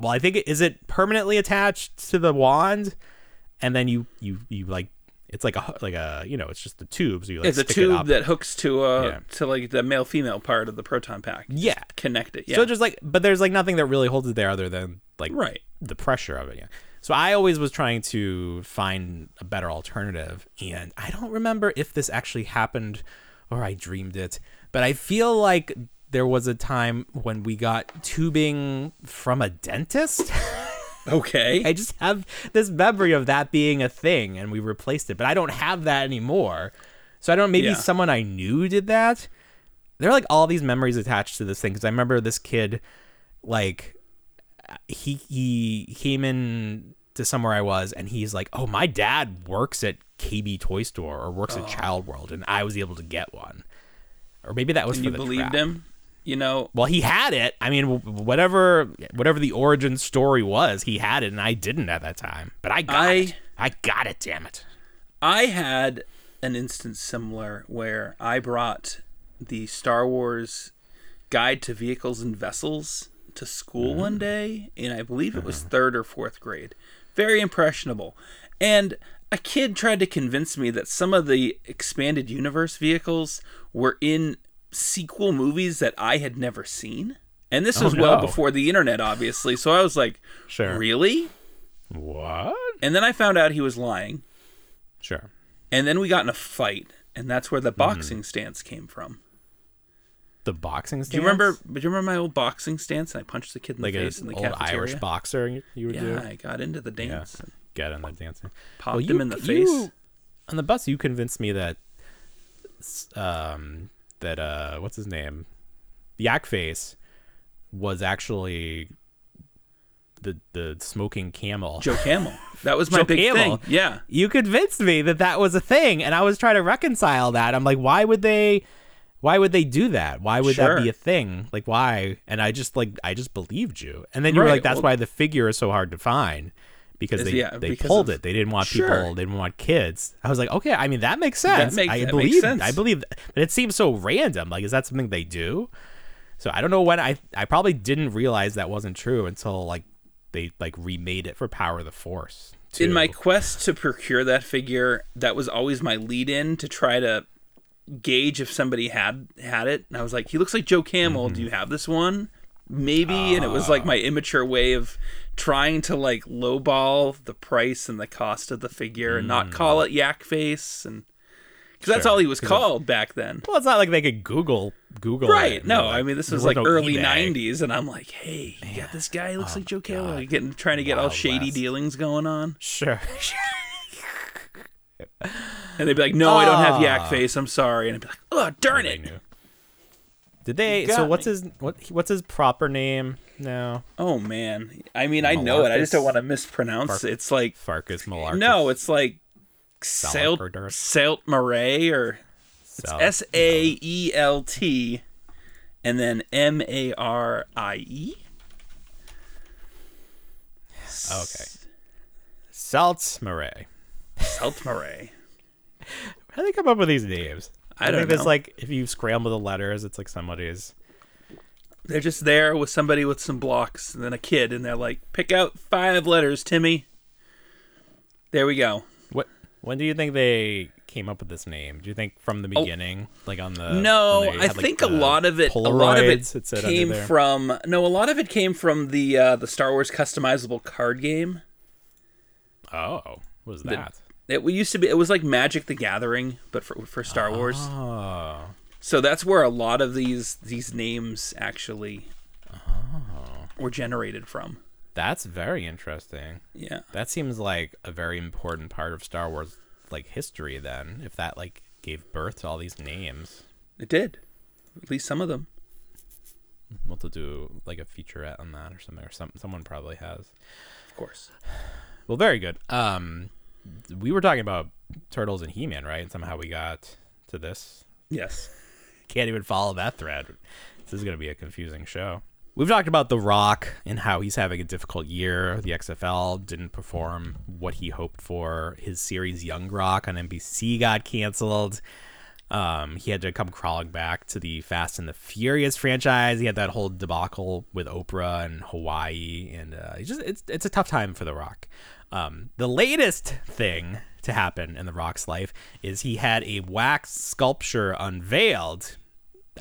Well, I think it, is it permanently attached to the wand, and then you you you like it's like a like a you know it's just the tube. So you like It's a stick it tube that hooks to uh Yeah. to like the male female part of the proton pack. yeah. Connect it. Yeah. So just like, but there's like nothing that really holds it there other than like Right. the pressure of it. Yeah. So I always was trying to find a better alternative, and I don't remember if this actually happened or I dreamed it, but I feel like there was a time when we got tubing from a dentist. okay. I just have this memory of that being a thing, and we replaced it, but I don't have that anymore. So I don't. Maybe Yeah. someone I knew did that. There are like all these memories attached to this thing because I remember this kid, like, he he came in to somewhere I was, and he's like, "Oh, my dad works at KB Toy Store or works Oh. at Child World, and I was able to get one." Or maybe that was and for you believed trap. him? You know, Well, he had it. I mean, whatever whatever the origin story was, he had it, and I didn't at that time. But I got I- it. I got it. Damn it. I had an instance similar where I brought the Star Wars Guide to Vehicles and Vessels to school mm-hmm. one day, and I believe it was mm-hmm. third or fourth grade. Very impressionable. And a kid tried to convince me that some of the expanded universe vehicles were in sequel movies that I had never seen. And this was well no. before the internet, obviously. So I was like, Sure. really? What? And then I found out he was lying. Sure. And then we got in a fight, and that's where the Mm-hmm. boxing stance came from. The boxing stance. Do you remember? Do you remember my old boxing stance? And I punched the kid in like the face in the old cafeteria. Irish boxer you- would Yeah, do? I got into the dance. Get in the dancing. Popped Well, him in the you- face. on the bus. You convinced me that, um, that uh, what's his name, Yak Face, was actually the the smoking camel. Joe Camel. That was my Joe big Camel. thing. Yeah. you convinced me that that was a thing and i was trying to reconcile that i'm like why would they why would they do that why would that be a thing like why and i just like i just believed you and then you were like that's well- why the figure is so hard to find because they yeah, they because pulled of- it they didn't want Sure. people they didn't want kids i was like okay i mean that makes sense makes- i that believe makes sense. i believe but it seems so random like is that something they do so i don't know when i i probably didn't realize that wasn't true until like they like remade it for power of the force In my quest to procure that figure, that was always my lead in to try to gauge if somebody had had it. And I was like, he looks like Joe Camel. Mm-hmm. Do you have this one? Maybe. and it was like my immature way of trying to like lowball the price and the cost of the figure and not call it Yak Face and because that's Mm. Sure, all he was called back then. Well, it's not like they could Google Google. Right. and No, they're I mean this was like no early eBay. '90s, and I'm like, "Hey, you got this guy? Looks like Joe Camel." Like, Getting trying to get all shady West. dealings going on, Sure. and they'd be like, "No, I don't have Ah. Yak Face. I'm sorry." And I'd be like, "Oh, darn it!" Did they? So what's me. his what? What's his proper name now? Oh man, I mean, I know it. I just don't want to mispronounce. Fark- It's like Farkas Malarkus. no, it's like Selt? Selt Marae or it's S A E L T, and then M A R I E. Okay. Saltz Murray. Selt Marae. How do they come up with these names? I don't think it's like if you scramble the letters, it's like somebody's. They're just there with somebody with some blocks and then a kid, and they're like, "Pick out five letters, Timmy." There we go. What? When do you think they came up with this name? Do you think from the beginning, like on the? Oh. No, when they I think a lot of it, a lot of it Polaroids, under came from. No, a lot of it came from the uh, the Star Wars customizable card game. Oh, what was that? It used to be. It was like Magic the Gathering, but for for Star Wars. Oh. So that's where a lot of these these names actually oh. were generated from. That's very interesting. Yeah. That seems like a very important part of Star Wars like history then, if that like gave birth to all these names. It did. At least some of them. We'll to do like a featurette on that or something or some someone probably has. Of course. Well, very good. Um we were talking about Turtles and He-Man, right? And somehow we got to this. Yes. Can't even follow that thread. This is going to be a confusing show. We've talked about The Rock and how he's having a difficult year. The XFL didn't perform what he hoped for. His series Young Rock on NBC got canceled. Um, he had to come crawling back to the Fast and the Furious franchise. He had that whole debacle with Oprah and Hawaii, and uh, it's just it's it's a tough time for The Rock. Um, the latest thing to happen in The Rock's life is he had a wax sculpture unveiled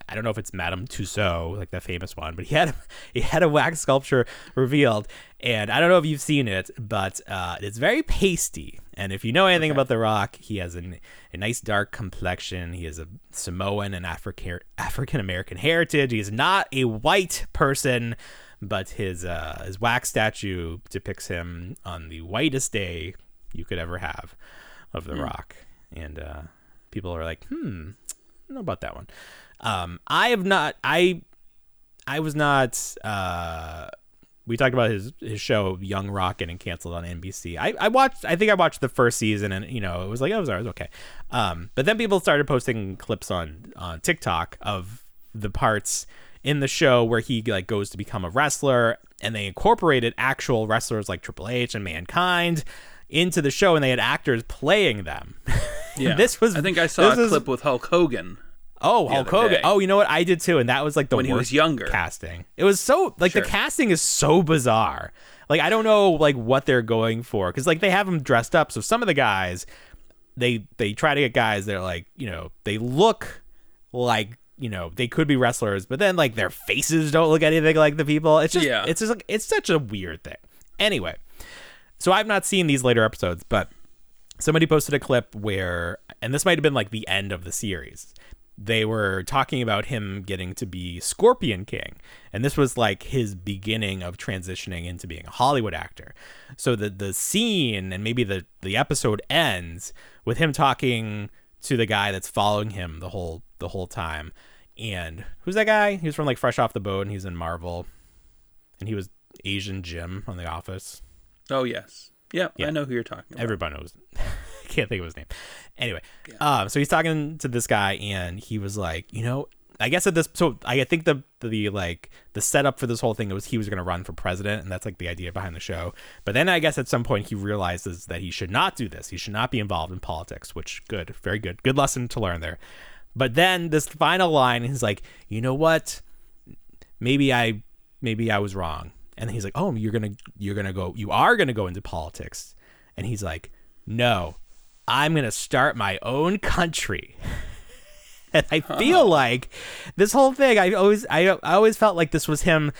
I don't know if it's Madame Tussauds, like the famous one, but he had he had a wax sculpture revealed, and I don't know if you've seen it, but uh, it's very pasty. And if you know anything about The Rock, he has an, a nice dark complexion. He has a Samoan and African African American heritage. He is not a white person, but his uh, his wax statue depicts him on the whitest day you could ever have of The Rock, and uh, people are like, hmm, I don't know about that one. Um, I have not. I I was not. Uh, we talked about his his show Young Rock getting canceled on NBC. I, I watched. I think I watched the first season, and you know it was like oh, it was, it was okay. Um, but then people started posting clips on on TikTok of the parts in the show where he like goes to become a wrestler, and they incorporated actual wrestlers like Triple H and Mankind into the show, and they had actors playing them. Yeah. this was. I think I saw a was- clip with Hulk Hogan. Oh, Hulk Hogan. day. Oh, you know what? I did too, and that was like the When he was younger. casting. It was so like the casting is so bizarre. Like I don't know like what they're going for because like they have him dressed up. So some of the guys, they they try to get guys that are like you know they look like you know they could be wrestlers, but then like their faces don't look anything like the people. It's just Yeah. it's just like it's such a weird thing. Anyway, so I've not seen these later episodes, but somebody posted a clip where and this might have been like the end of the series. They were talking about him getting to be Scorpion King, and this was like his beginning of transitioning into being a Hollywood actor. So the the scene and maybe the the episode ends with him talking to the guy that's following him the whole the whole time. And who's that guy? He was from like Fresh Off the Boat, and he's in Marvel, and he was Asian Jim on The Office. Oh yes. Yeah, Yeah. I know who you're talking about. Everybody knows. Can't think of his name. Anyway, um, so he's talking to this guy, and he was like, you know, I guess at this, so I think the the like the setup for this whole thing was he was going to run for president, and that's like the idea behind the show. But then I guess at some point he realizes that he should not do this. He should not be involved in politics. Which good, very good, good lesson to learn there. But then this final line, he's like, you know what? maybe I maybe I was wrong. And he's like, "Oh, you're going to you're to go you are going to go into politics." And he's like, "No. I'm going to start my own country." and I feel oh. like this whole thing I always I, I always felt like this was him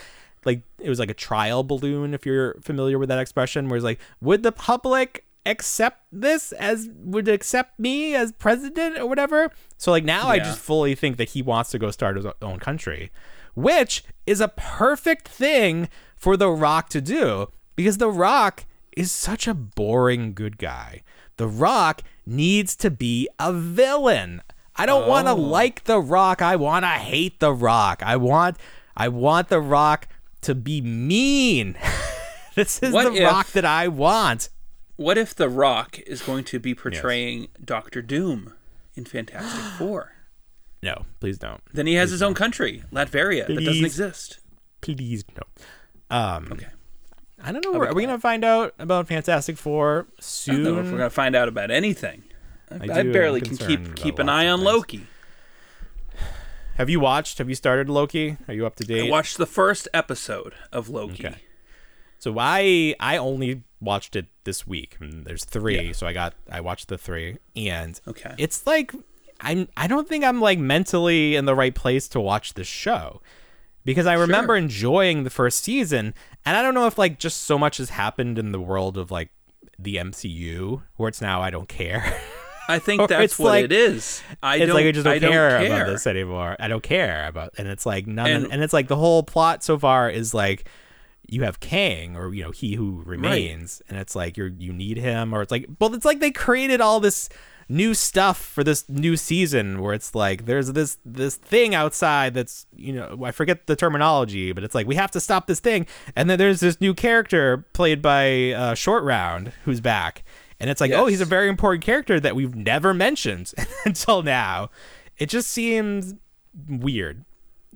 like it was like a trial balloon if you're familiar with that expression where it's like would the public accept this as would accept me as president or whatever. So like now i just fully think that he wants to go start his own country which is a perfect thing for the rock to do because the rock is such a boring good guy. The rock needs to be a villain. I don't want to Oh. like the rock. I want to hate the rock. I want i want the rock to be mean. This is What the if- rock that i want What if The Rock is going to be portraying Doctor Doom in Fantastic Four? no please don't Then he has his own country, Latveria, that doesn't exist. please no um Okay. i don't know are we gonna find out about fantastic four I don't know if we're gonna find out about anything. I, I I, barely can keep keep an eye on things. Loki. have you watched have you started loki are you up to date I watched the first episode of Loki. Okay. So I I only watched it this week. There's three, Yeah. so I got I watched the three, and Okay. it's like I'm I don't think I'm like mentally in the right place to watch this show because I remember enjoying the first season, and I don't know if like just so much has happened in the world of like the MCU where it's now I don't care. I think that's what like- it is. I it's don't, like I just don't, I don't care, care about this anymore. I don't care about, and it's like none, And- and, and it's like the whole plot so far is like you have Kang or you know he who remains, and it's like you're you need him, or it's like well, it's like they created all this new stuff for this new season where it's like there's this this thing outside that's you know I forget the terminology, but it's like we have to stop this thing, and then there's this new character played by uh, Short Round who's back. And it's like, oh, he's a very important character that we've never mentioned until now. It just seems weird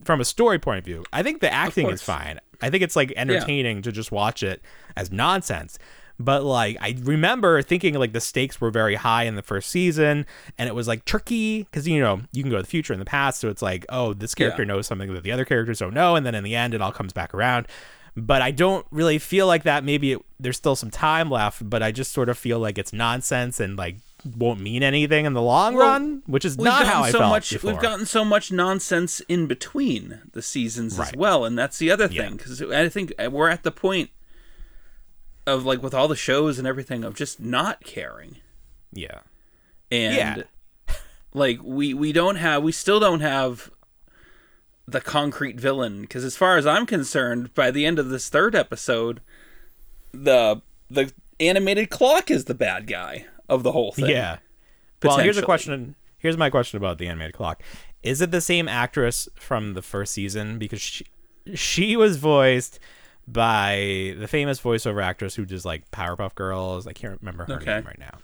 from a story point of view. I think the acting is fine. I think it's like entertaining to just watch it as nonsense. But like I remember thinking like the stakes were very high in the first season and it was like tricky because you know you can go to the future and the past so it's like oh this character Yeah. knows something that the other characters don't know and then in the end it all comes back around but I don't really feel like that. Maybe it, there's still some time left, but I just sort of feel like it's nonsense and like won't mean anything in the long Well, run, which is not how I so felt much. before. We've gotten so much nonsense in between the seasons as well, and that's the other thing. Because I think we're at the point of like with all the shows and everything of just not caring. yeah, and Yeah. like we we don't have we still don't have the concrete villain because as far as i'm concerned by the end of this third episode the the animated clock is the bad guy of the whole thing yeah. Well, here's a question. Here's my question about the animated clock. Is it the same actress from the first season? Because she she was voiced by the famous voiceover actress who does like Powerpuff Girls. I can't remember her Okay. name right now.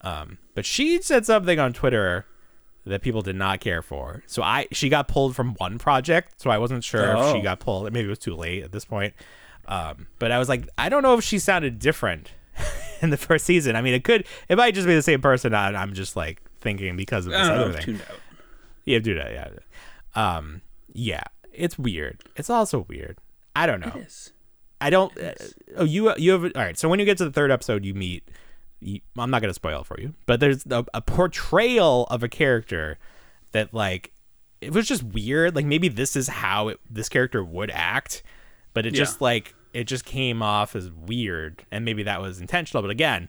Um, but she said something on Twitter that people did not care for. So I she got pulled from one project, so I wasn't sure if Oh. she got pulled. Maybe it was too late at this point. Um, but I was like, I don't know if she sounded different in the first season. I mean, it could, it might just be the same person. I, I'm just like thinking because of this know other if thing. Yeah, do that. Yeah. Um, yeah, it's weird. It's also weird. I don't know. It is. I don't. Uh, oh, you you have all right. So when you get to the third episode, you meet. You, I'm not gonna spoil it for you, but there's a, a portrayal of a character that like it was just weird. Like maybe this is how it, this character would act, but it Yeah. just like it just came off as weird, and maybe that was intentional. But again,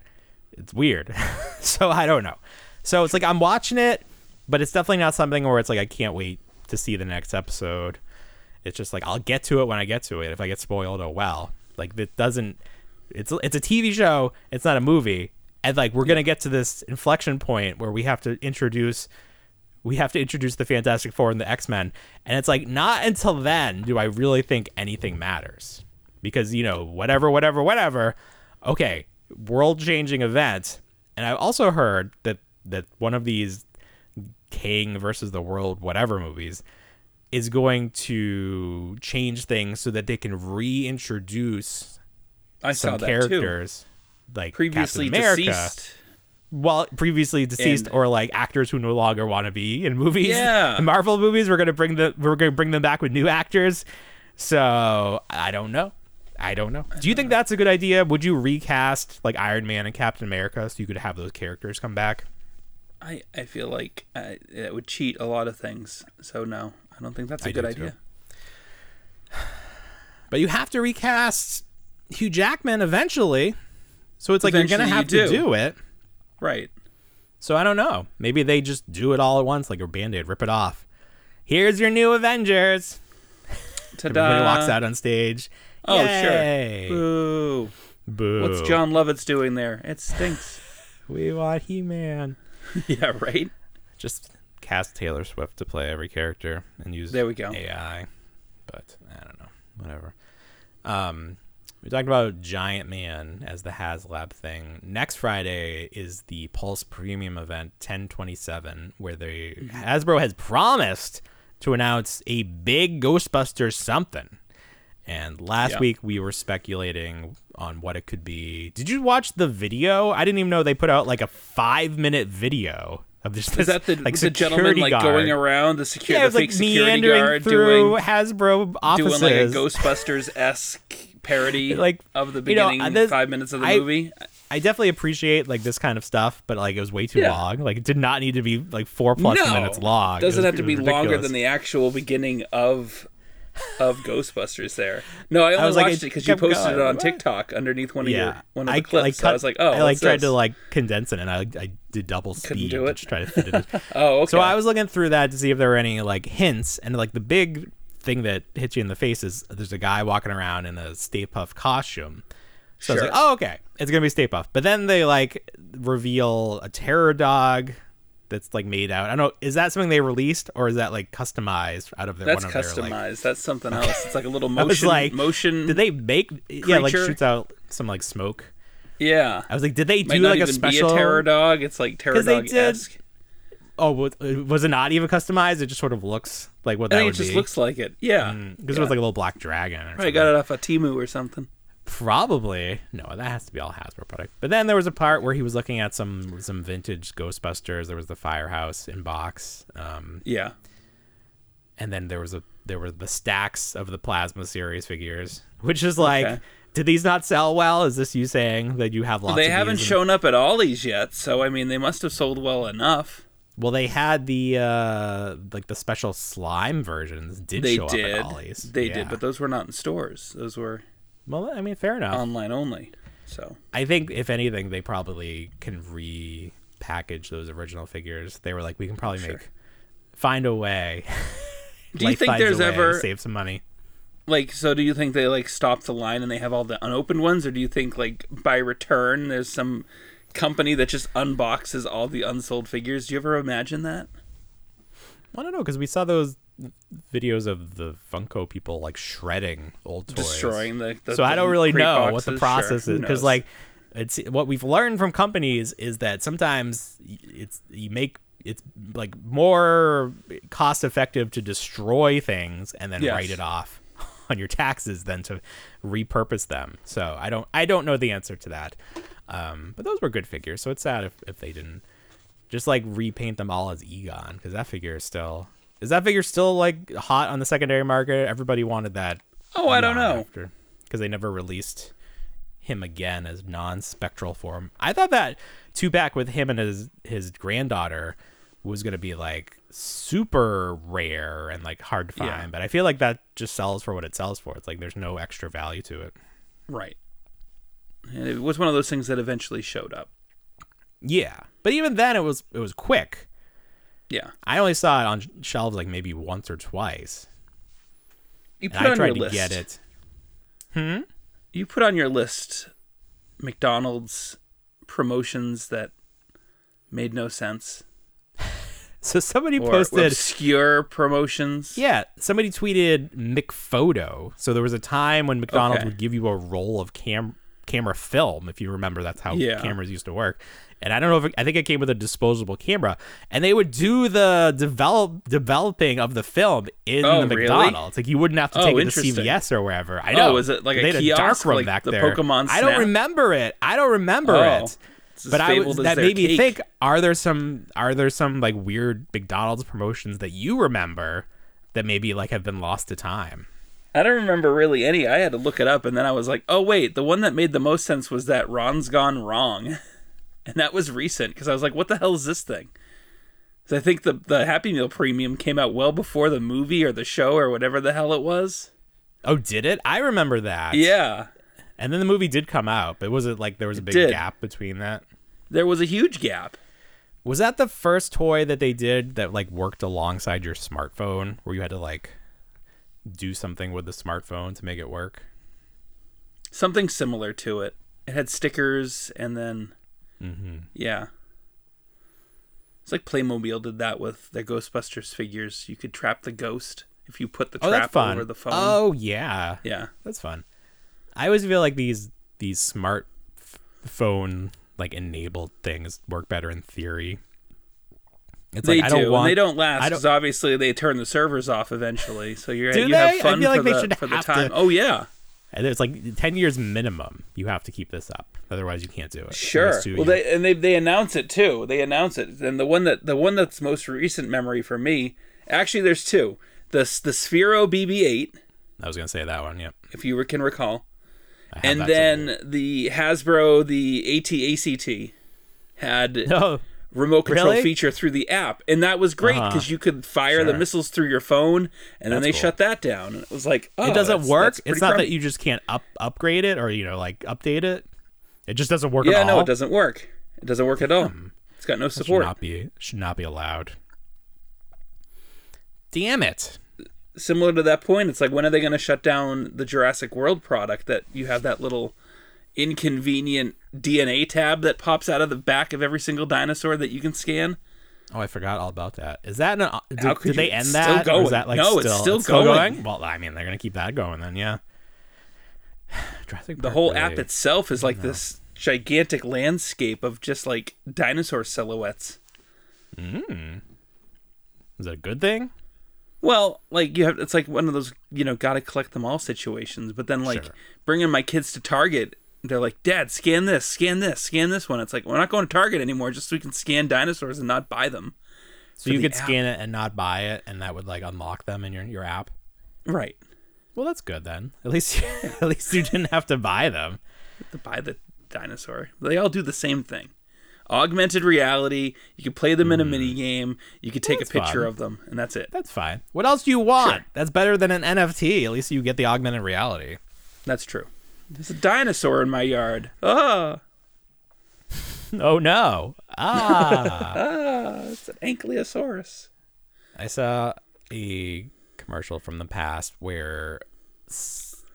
it's weird. so I don't know. So it's like I'm watching it, but it's definitely not something where it's like I can't wait to see the next episode. It's just like I'll get to it when I get to it. If I get spoiled, oh well. Like it doesn't. It's it's a TV show. It's not a movie. And like we're gonna get to this inflection point where we have to introduce. We have to introduce the Fantastic Four and the X Men, and it's like not until then do I really think anything matters, because you know whatever, whatever, whatever. Okay, world changing event, and I've also heard that that one of these King versus the World whatever movies is going to change things so that they can reintroduce I saw some that characters like Previously deceased. Well, previously deceased And- or like actors who no longer want to be in movies. Yeah. In Marvel movies, we're gonna bring the we're gonna bring them back with new actors. So I don't know. I don't know. Do you think that's a good idea? Would you recast like Iron Man and Captain America so you could have those characters come back? I, I feel like uh, it would cheat a lot of things. So no, I don't think that's a I good too. idea. But you have to recast Hugh Jackman eventually. So it's like you're gonna you have to do. do it. Right. So I don't know. Maybe they just do it all at once, like a band-aid, rip it off. Here's your new Avengers. Ta-da. Everybody walks out on stage. Oh Yay! sure. Boo. Boo. What's Jon Lovitz doing there? It stinks. We want He-Man. yeah. Right. Just cast Taylor Swift to play every character and use There we go. AI. But I don't know. Whatever. Um, we talked about Giant Man as the HasLab thing. Next Friday is the Pulse Premium event 1027, where they Mm-hmm. Hasbro has promised to announce a big Ghostbuster something. And last Yeah. week we were speculating on what it could be. Did you watch the video? I didn't even know they put out like a five minute video of this. Is that the, like the gentleman like guard. going around the security, Yeah, it was the like fake security meandering guard through doing Hasbro offices. doing like a Ghostbusters esque parody Like, of the you know, beginning this- five minutes of the I- movie. I definitely appreciate like this kind of stuff, but like it was way too Yeah. long. Like it did not need to be like four plus no, minutes long. It Doesn't was- have to be was longer than the actual beginning of of Ghostbusters. There. No, I only was like, watched it it because you posted it on? TikTok underneath one of Yeah, your one of I the clips. like so I was like, oh, I like tried to like condense it, and I I did double speed do to try to fit it. in. Oh, okay. So I was looking through that to see if there were any like hints, and like the big thing that hits you in the face is there's a guy walking around in a Stay Puft costume. So I was like, oh okay, it's gonna be Stay Puft. But then they like reveal a terror dog that's like made out. I don't know, is that something they released or is that like customized out of their That's one of customized. their like That's something else. It's like a little I was motion. like, motion. did they make yeah like shoots out some like smoke? Yeah. I was like, did they do like a special be a terror dog. It's like terror dog did- esque. Oh, was was it not even customized? It just sort of looks like what I that think would it just be. looks like it. Yeah. Mm, because it was like a little black dragon. Or I something. got it off a Temu or something. Probably no. That has to be all Hasbro product. But then there was a part where he was looking at some some vintage Ghostbusters. There was the firehouse in box, um, Yeah. and then there was a there were the stacks of the plasma series figures, which is like, Okay. did these not sell well? Is this you saying that you have lots? they of haven't shown up at Ollie's yet, so I mean, they must have sold well enough. Well, they had the uh like the special slime versions did They show up did. at Ollie's. They Yeah. did, but those were not in stores. Those were well, I mean, fair enough. online only. So I think if anything, they probably can repackage those original figures. They were like, we can probably Sure. make find a way. Do you think there's ever- save some money? like so do you think they like stop the line and they have all the unopened ones or do you think like by return there's some company that just unboxes all the unsold figures do you ever imagine that I don't know because we saw those videos of the Funko people like shredding old toys, destroying the, the so I don't really know what the process Sure, is because like it's what we've learned from companies is that sometimes it's you make it's like more cost effective to destroy things and then Yes. write it off on your taxes than to repurpose them. So I don't I don't know the answer to that. Um, but those were good figures, so it's sad if, if they didn't just like repaint them all as Egon because that figure is still is that figure still like hot on the secondary market? Everybody wanted that. Oh, I don't know. because they never released him again as non-spectral form. I thought that two pack with him and his his granddaughter was gonna be like super rare and like hard to find, Yeah. but I feel like that just sells for what it sells for. It's like there's no extra value to it. right and it was one of those things that eventually showed up Yeah, but even then, it was it was quick. Yeah. I only saw it on shelves like maybe once or twice. You And put I on tried your to list. get it. Hmm? You put on your list McDonald's promotions that made no sense So somebody or posted. obscure promotions. Yeah, somebody tweeted McPhoto. So there was a time when McDonald's Okay. would give you a roll of cam camera film, if you remember. That's how Yeah. cameras used to work. And I don't know if it, I think it came with a disposable camera, and they would do the develop developing of the film in Oh, the really? McDonald's. Like you wouldn't have to Oh, take it to. CVS or wherever. I know. Oh, know. was it like a had kiosk, dark room like back the there? Pokemon I don't remember it. I don't remember Oh, it. But I was, that made me think: Are there some are there some like weird McDonald's promotions that you remember that maybe like have been lost to time? I don't remember really any. I had to look it up, and then I was like, "Oh wait, the one that made the most sense was that Ron's Gone Wrong," and that was recent because I was like, "What the hell is this thing?" 'Cause I think the the Happy Meal premium came out well before the movie or the show or whatever the hell it was. Oh, did it? I remember that. Yeah, And then the movie did come out, but was it like there was a big gap between that? there was a huge gap. Was that the first toy that they did that like worked alongside your smartphone, where you had to like do something with the smartphone to make it work? Something similar to it. It had stickers, and then Mm-hmm. yeah, it's like Playmobil did that with their Ghostbusters figures. You could trap the ghost if you put the Oh, trap over the phone. Oh yeah, yeah. that's fun. I always feel like these these smart f- phone like enabled things work better in theory. It's they like I do, don't want and they don't last because obviously they turn the servers off eventually. So you're Do you they? have I fun feel like for, they the, should for the have to- time. Oh yeah, And it's like ten years minimum. You have to keep this up, otherwise you can't do it. sure. Well, they and they they announce it too. They announce it, and the one that the one that's most recent memory for me. Actually, there's two. The the Sphero BB-8, I was gonna say that one. Yep. if you can recall, and then the Hasbro the AT-ACT had somewhere. Oh, remote control Really? feature through the app, and that was great Uh-huh. because you could fire the missiles through your phone, and then they cool. shut that down. And it was like, oh, it doesn't that's- work. that's It's not that you just can't up upgrade it or you know like update it. It just doesn't work Yeah, at all. no, it doesn't work. It doesn't work at all. It's got no support. Should not be should not be allowed. Damn it! Similar to that point, it's like when are they going to shut down the Jurassic World product that you have that little inconvenient DNA tab that pops out of the back of every single dinosaur that you can scan? Oh, I forgot all about that. Is that an, uh, did, How could did they end it's that? still is going. that like No, it's still, still going. going? Well, I mean, they're gonna keep that going then. Yeah. Jurassic The whole really- app itself is like this gigantic landscape of just like dinosaur silhouettes. Hmm. is that a good thing? Well, like you have, it's like one of those you know got to collect them all situations. But then like Sure. bringing my kids to Target, they're like, Dad, scan this, scan this, scan this one. It's like we're not going to Target anymore, just so we can scan dinosaurs and not buy them. So you could app. scan it and not buy it, and that would like unlock them in your your app. Right. Well, that's good then. At least at least you didn't have to buy them. To buy the dinosaur. They all do the same thing. Augmented reality. You can play them in a mini game. You could take Hmm. A picture of them, and that's it. That's fine. What else do you want? Sure. That's better than an NFT. At least you get the augmented reality. That's true. There's a dinosaur in my yard. Ah, Oh no! Ah, ah, it's an ankylosaurus. I saw a commercial from the past where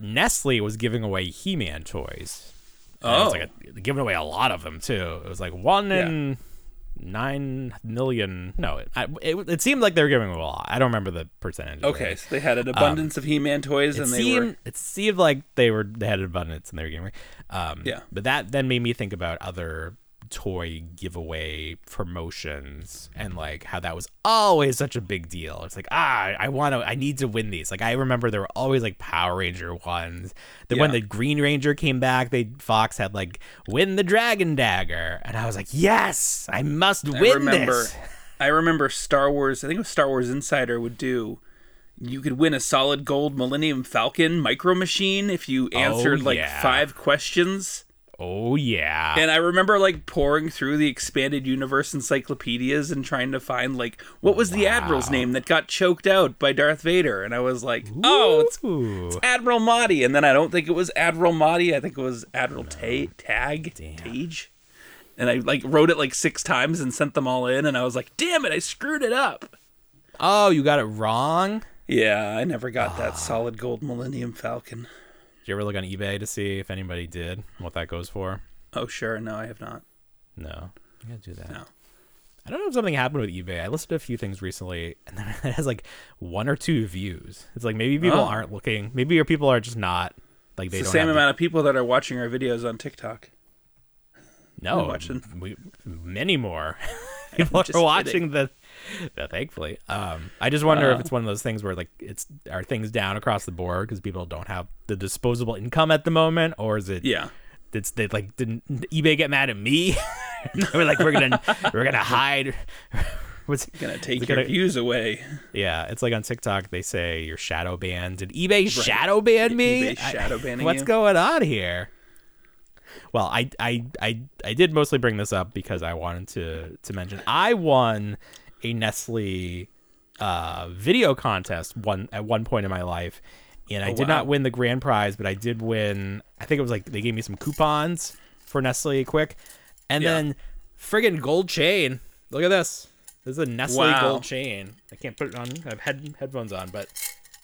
Nestle was giving away He-Man toys. And it was Oh. like a, giving away a lot of them too. It was like one Yeah. in nine million. No, it, I, it it seemed like they were giving a lot. I don't remember the percentage. Okay, so they had an abundance of He-Man toys, and they seemed were it seemed like they were they had an abundance and they were giving. Um, Yeah. but that then made me think about other toy giveaway promotions and like how that was always such a big deal. It's like ah, I want to, I need to win these. Like I remember there were always like Power Ranger ones. Then when Yeah. the Green Ranger came back, they Fox had like win the Dragon Dagger, and I was like, yes, I must I win remember. this. I remember Star Wars. I think it was Star Wars Insider would do. You could win a solid gold Millennium Falcon micro machine if you answered like Oh, yeah. five questions. Oh yeah. And I remember like pouring through the expanded universe encyclopedias and trying to find like what was the admiral's name that got choked out by Darth Vader, and I was like, oh, it's Ooh. Admiral Motti, and then I don't think it was Admiral Motti. I think it was Admiral Ta- Tag Damn. Tagge. and I like wrote it like six times and sent them all in, and I was like, "Damn it, I screwed it up." Oh, you got it wrong. Yeah, I never got Ah. that solid gold Millennium Falcon. Did you ever look on eBay to see if anybody did what that goes for? Oh, sure. No, I have not. No, you gotta do that. No. I don't know if something happened with eBay. I listened to a few things recently, and then it has like one or two views. It's like maybe people Oh. aren't looking. Maybe your people are just not like they It's the don't same have amount of people that are watching our videos on TikTok. No, We're watching. we, many more people are watching the. the- thankfully, um, I just wonder if Uh. it's one of those things where like it's are things down across the board because people don't have the disposable income at the moment, or is it? Yeah. It's they like didn't eBay get mad at me? we're like we're gonna we're gonna hide. What's Gonna take your gonna- views away. Yeah, it's like on TikTok they say you're shadow banned. Did eBay shadow ban me? eBay shadow banning What's you? going on here? Well, I, I I I did mostly bring this up because I wanted to to mention I won a Nestle uh, video contest one at one point in my life, and I Oh, did wow. not win the grand prize, but I did win. I think it was like they gave me some coupons for Nestle Quik, and Yeah. then friggin' gold chain. Look at this. This is a Nestle Wow. gold chain. I can't put it on. I have head, headphones on, but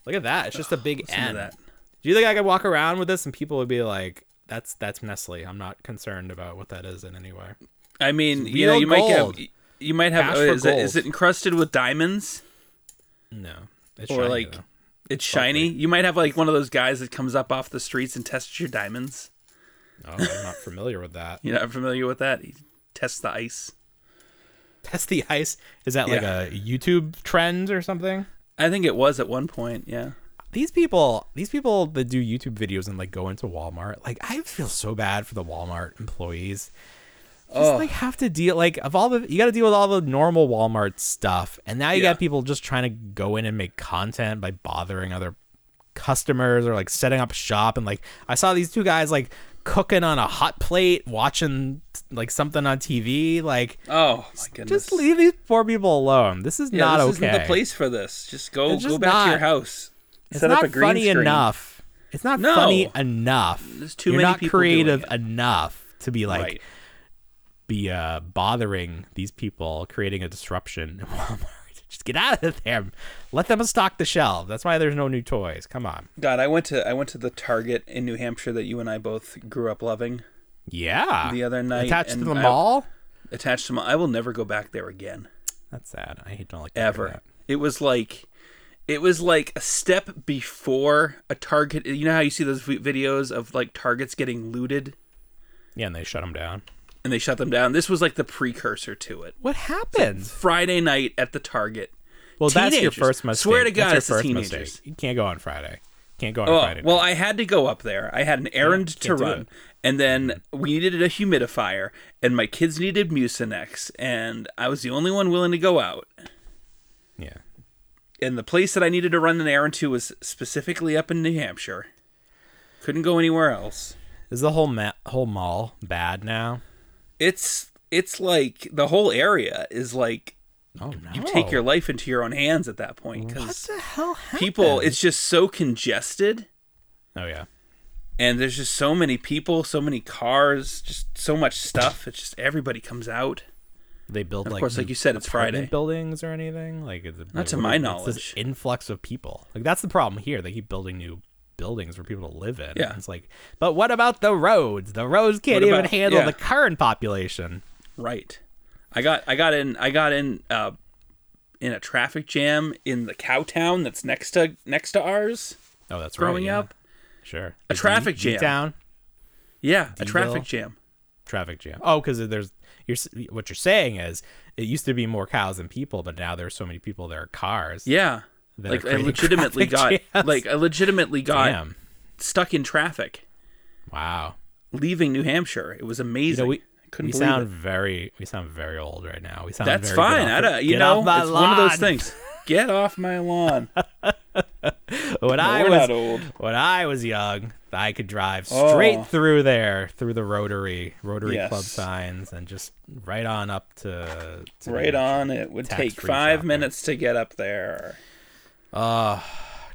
look at that. It's just a big N. that. Do you think I could walk around with this and people would be like, "That's that's Nestle." I'm not concerned about what that is in any way. I mean, you know, you might gold. You might have uh, is, it, is it encrusted with diamonds? No, it's Or shiny, like though. it's shiny. You might have like one of those guys that comes up off the streets and tests your diamonds. Oh, I'm not familiar with that. You're not familiar with that? He tests the ice. Test the ice. Is that like a YouTube trend or something? I think it was at one point. Yeah. These people, these people that do YouTube videos and like go into Walmart, like I feel so bad for the Walmart employees. Just Oh. like have to deal like of all the you got to deal with all the normal Walmart stuff, and now you Yeah. got people just trying to go in and make content by bothering other customers or like setting up shop and like I saw these two guys like cooking on a hot plate, watching like something on TV. Like, Oh my goodness. just leave these poor people alone. This is Yeah, not this okay. isn't the place for this. Just go It's go just back to your house. It's Set not up a green funny screen. enough. It's not No. funny enough. There's too You're many not creative enough to be like right. Be uh, bothering these people, creating a disruption in Walmart. Just get out of there. Let them stock the shelf. That's why there's no new toys. Come on. God, I went to I went to the Target in New Hampshire that you and I both grew up loving. Yeah. The other night, attached to the I- mall. Attached to my, I will never go back there again. That's sad. I hate don't like to ever. It was like it was like a step before a target. You know how you see those videos of like targets getting looted Yeah, and they shut them down. And they shut them down. This was like the precursor to it. What happened? Friday night at the Target. Well, that's your first mistake. Swear to That's God, your it's the first teenagers. mistake. You can't go on Friday. Can't go on Oh, Friday. well, I had to go up there. I had an errand to run. it. And then we needed a humidifier, and my kids needed Mucinex, and I was the only one willing to go out. yeah. And the place that I needed to run an errand to was specifically up in New Hampshire. Couldn't go anywhere else. Is the whole ma- whole mall bad now? It's it's like the whole area is like Oh no. you take your life into your own hands at that point What the hell happened? people it's just so congested Oh yeah. and there's just so many people, so many cars, just so much stuff. It's just everybody comes out. They build Of like course, like you said, it's Friday. buildings or anything like Not to my knowledge. This influx of people. Like that's the problem here. They keep building new buildings for people to live in. Yeah. It's like, but what about the roads? The roads can't What even handle yeah. the current population. Right. I got I got in I got in uh in a traffic jam in the cow town that's next to next to ours Oh, that's growing right. yeah. up. Sure. A traffic jam. Town Yeah, a D-Ville? traffic jam. traffic jam. Oh, because there's you're what you're saying is it used to be more cows than people, but now there's so many people there are cars. Yeah. Like I legitimately got jams. like I legitimately got Damn. stuck in traffic Wow. leaving New Hampshire. It was You amazing. know, we Couldn't we sound it. very we sound very old right now. We sound That's fine. I don't, you get know, off my it's one of those things. Get off my lawn. When I was old. when I was young, I could drive oh. straight Oh. through there, through the Rotary Rotary Yes. Club signs, and just right on up to, to Right on. It would take five shopping. minutes to get up there. Uh,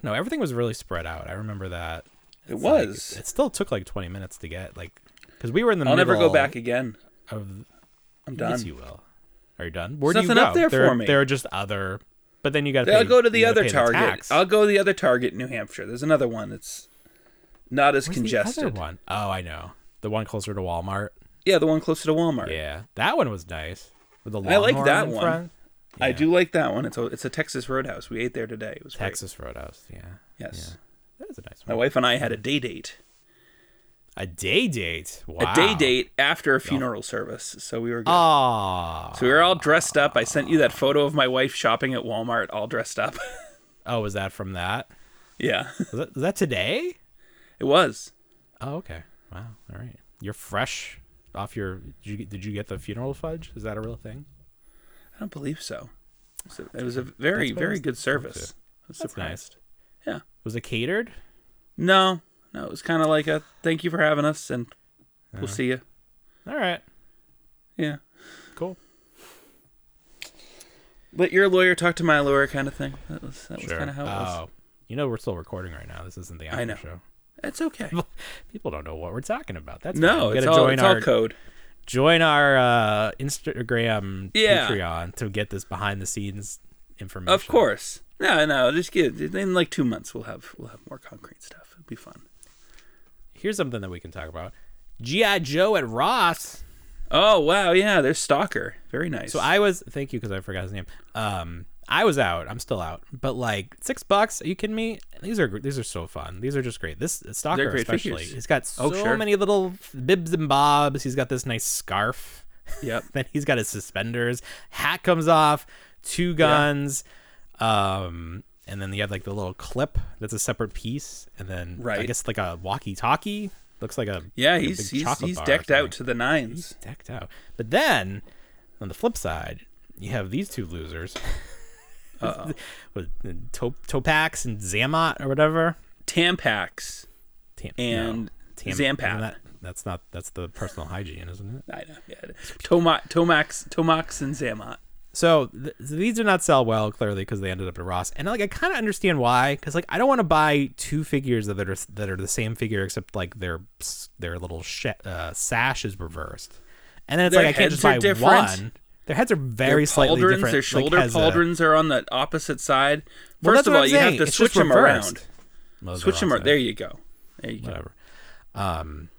no, everything was really spread out. I remember that. It It's like- was. it still took like 20 minutes to get like because we were in the middle of the I'll never go back again. of I'm done. Yes, you will. Are you done? Where There's do you nothing go? up there there, for me. There are just other, but then you got. to I'll go to the other Target. tax. I'll go to the other Target in New Hampshire. There's another one that's not as Where's congested. The other one? Oh, I know. The one closer to Walmart. Yeah, the one closer to Walmart. Yeah, that one was nice. With the I like that one. front. I do like that one. It's a it's a Texas Roadhouse. We ate there today. It was great. Texas Roadhouse. Yeah, Yes. that is a nice one. My wife and I had a day date. A day date. Wow. A day date after a funeral service. So we were good. Oh. so we were all dressed up. I sent you that photo of my wife shopping at Walmart, all dressed up. Oh, was that from that? yeah, Was that, was that today? it was. Oh, okay. Wow. All right. You're fresh off your. Did you, did you get the funeral fudge? Is that a real thing? I don't believe so. So it was a very That's what I very was good service. I was That's surprised. nice. Yeah. Was it catered? No, no, it was kind of like a thank you for having us, and Uh-huh. we'll see you. All right. Yeah. Cool. Let your lawyer talk to my lawyer, kind of thing. That was that was kind of how it was. Oh, you know we're still recording right now. This isn't the after I know. show. It's okay. People don't know what we're talking about. That's fine. No, You it's gotta all, join it's our all code. Join our uh, Instagram Yeah. Patreon to get this behind the scenes information. Of course. No, no, just get in like two months. We'll have we'll have more concrete stuff. It'll be fun. Here's something that we can talk about. GI Joe at Ross. Oh wow, yeah, there's Stalker. Very nice. So I was thank you because I forgot his name. Um, I was out. I'm still out. But like six bucks? Are you kidding me? These are these are so fun. These are just great. This Stalker great especially. figures. He's got so Oh, sure. many little bibs and bobs. He's got this nice scarf. Yep. then he's got his suspenders. Hat comes off. Two guns. Um, and then you have like the little clip that's a separate piece, and then right. I guess like a walkie-talkie. Looks like a Yeah, like a he's he's, he's decked out to the nines. decked out. But then on the flip side, you have these two losers. With to- Topax and Xamot or whatever. Tampax. Tam- And Tam- Zampath. that- that's not that's the personal hygiene, isn't it? I know. Yeah. Toma, Tomax, Tomax, and Xamot. So th- these do not sell well, clearly, because they ended up at Ross. And like, I kind of understand why, because like, I don't want to buy two figures that are that are the same figure, except like their their little sh- uh, sash is reversed, and then it's Their like I can't just buy different. one. Their heads are very Their slightly pauldrons, different. Their like, shoulder has a- pauldrons are on the opposite side. First that's of all, I'm you have to It's switch them reversed. around. Well, those Switch them around. There you go. There you go. whatever. Um,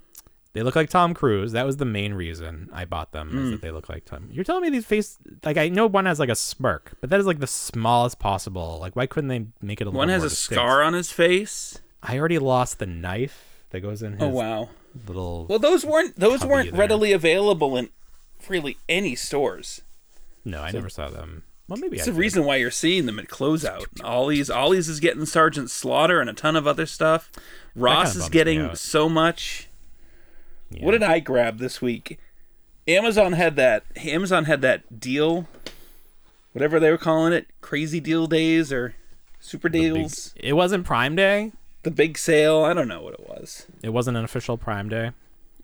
they look like Tom Cruise. That was the main reason I bought them. Hmm. Is that they look like Tom? You're telling me these face like I know one has like a smirk, but that is like the smallest possible. Like why couldn't they make it a little more? One has more a distinct? scar on his face. I already lost the knife that goes in his Oh wow. little. Well, those weren't those weren't there. readily available in really any stores. no, I never saw them. Well, maybe It's I the did. reason why you're seeing them at closeout. Ollie's Ollie's is getting Sergeant Slaughter and a ton of other stuff. Ross kinda is getting so much. Yeah. What did I grab this week? Amazon had that Amazon had that deal, whatever they were calling it, crazy deal days or super Big- deals, It wasn't Prime Day. the big sale. I don't know what it was. It wasn't an official Prime Day.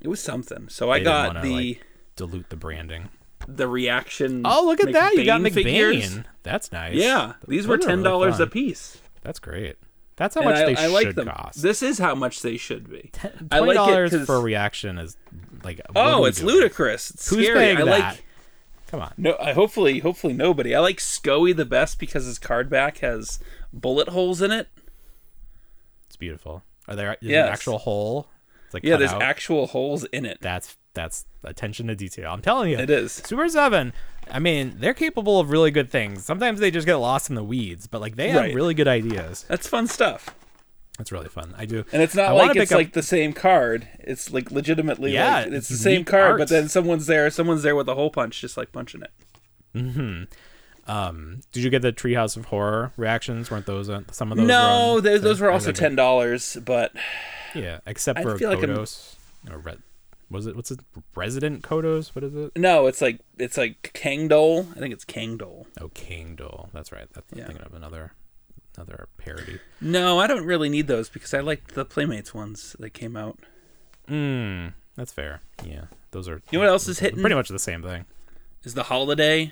It was something. So I They didn't got wanna, the like, Dilute the branding. the reaction. Oh, look at that! You got McBain McBain. figures. That's nice. Yeah, these were Those are ten dollars really a piece. That's great. That's how And much I, they I like should them. cost. This is how much they should be. Twenty like dollars 'cause- for a reaction is like. Oh, it's doing? ludicrous. It's Who's scary. paying I that? like Come on. no. I hopefully, hopefully nobody. I like Scoey the best because his card back has bullet holes in it. It's beautiful. Are there is there Yes. an actual hole? It's like Yeah, there's out? actual holes in it. That's that's attention to detail. I'm telling you, It is. Super Seven. I mean, they're capable of really good things. Sometimes they just get lost in the weeds, but like they have Right. really good ideas. That's fun stuff. That's really fun. I do. And it's not I like it's pick up- like the same card. It's like legitimately Yeah, like it's it's the same card, art. but then someone's there, someone's there with a hole punch, just like punching it. Hmm. Um, did you get the Treehouse of Horror reactions? Weren't those on, some of those? no, were on- those, those were also ten dollars, but Yeah, except I for feel like I'm- Kodos. or Re- was it? What's it? Resident Kodos? What is it? no, it's like it's like Kangdol. I think it's Kangdol. Oh, King Dole. That's right. That's I'm Yeah. thinking of another another parody. No, I don't really need those because I like the Playmates ones that came out. Mm, that's fair. Yeah, those are. You know what else is hitting? Pretty much the same thing. Is the holiday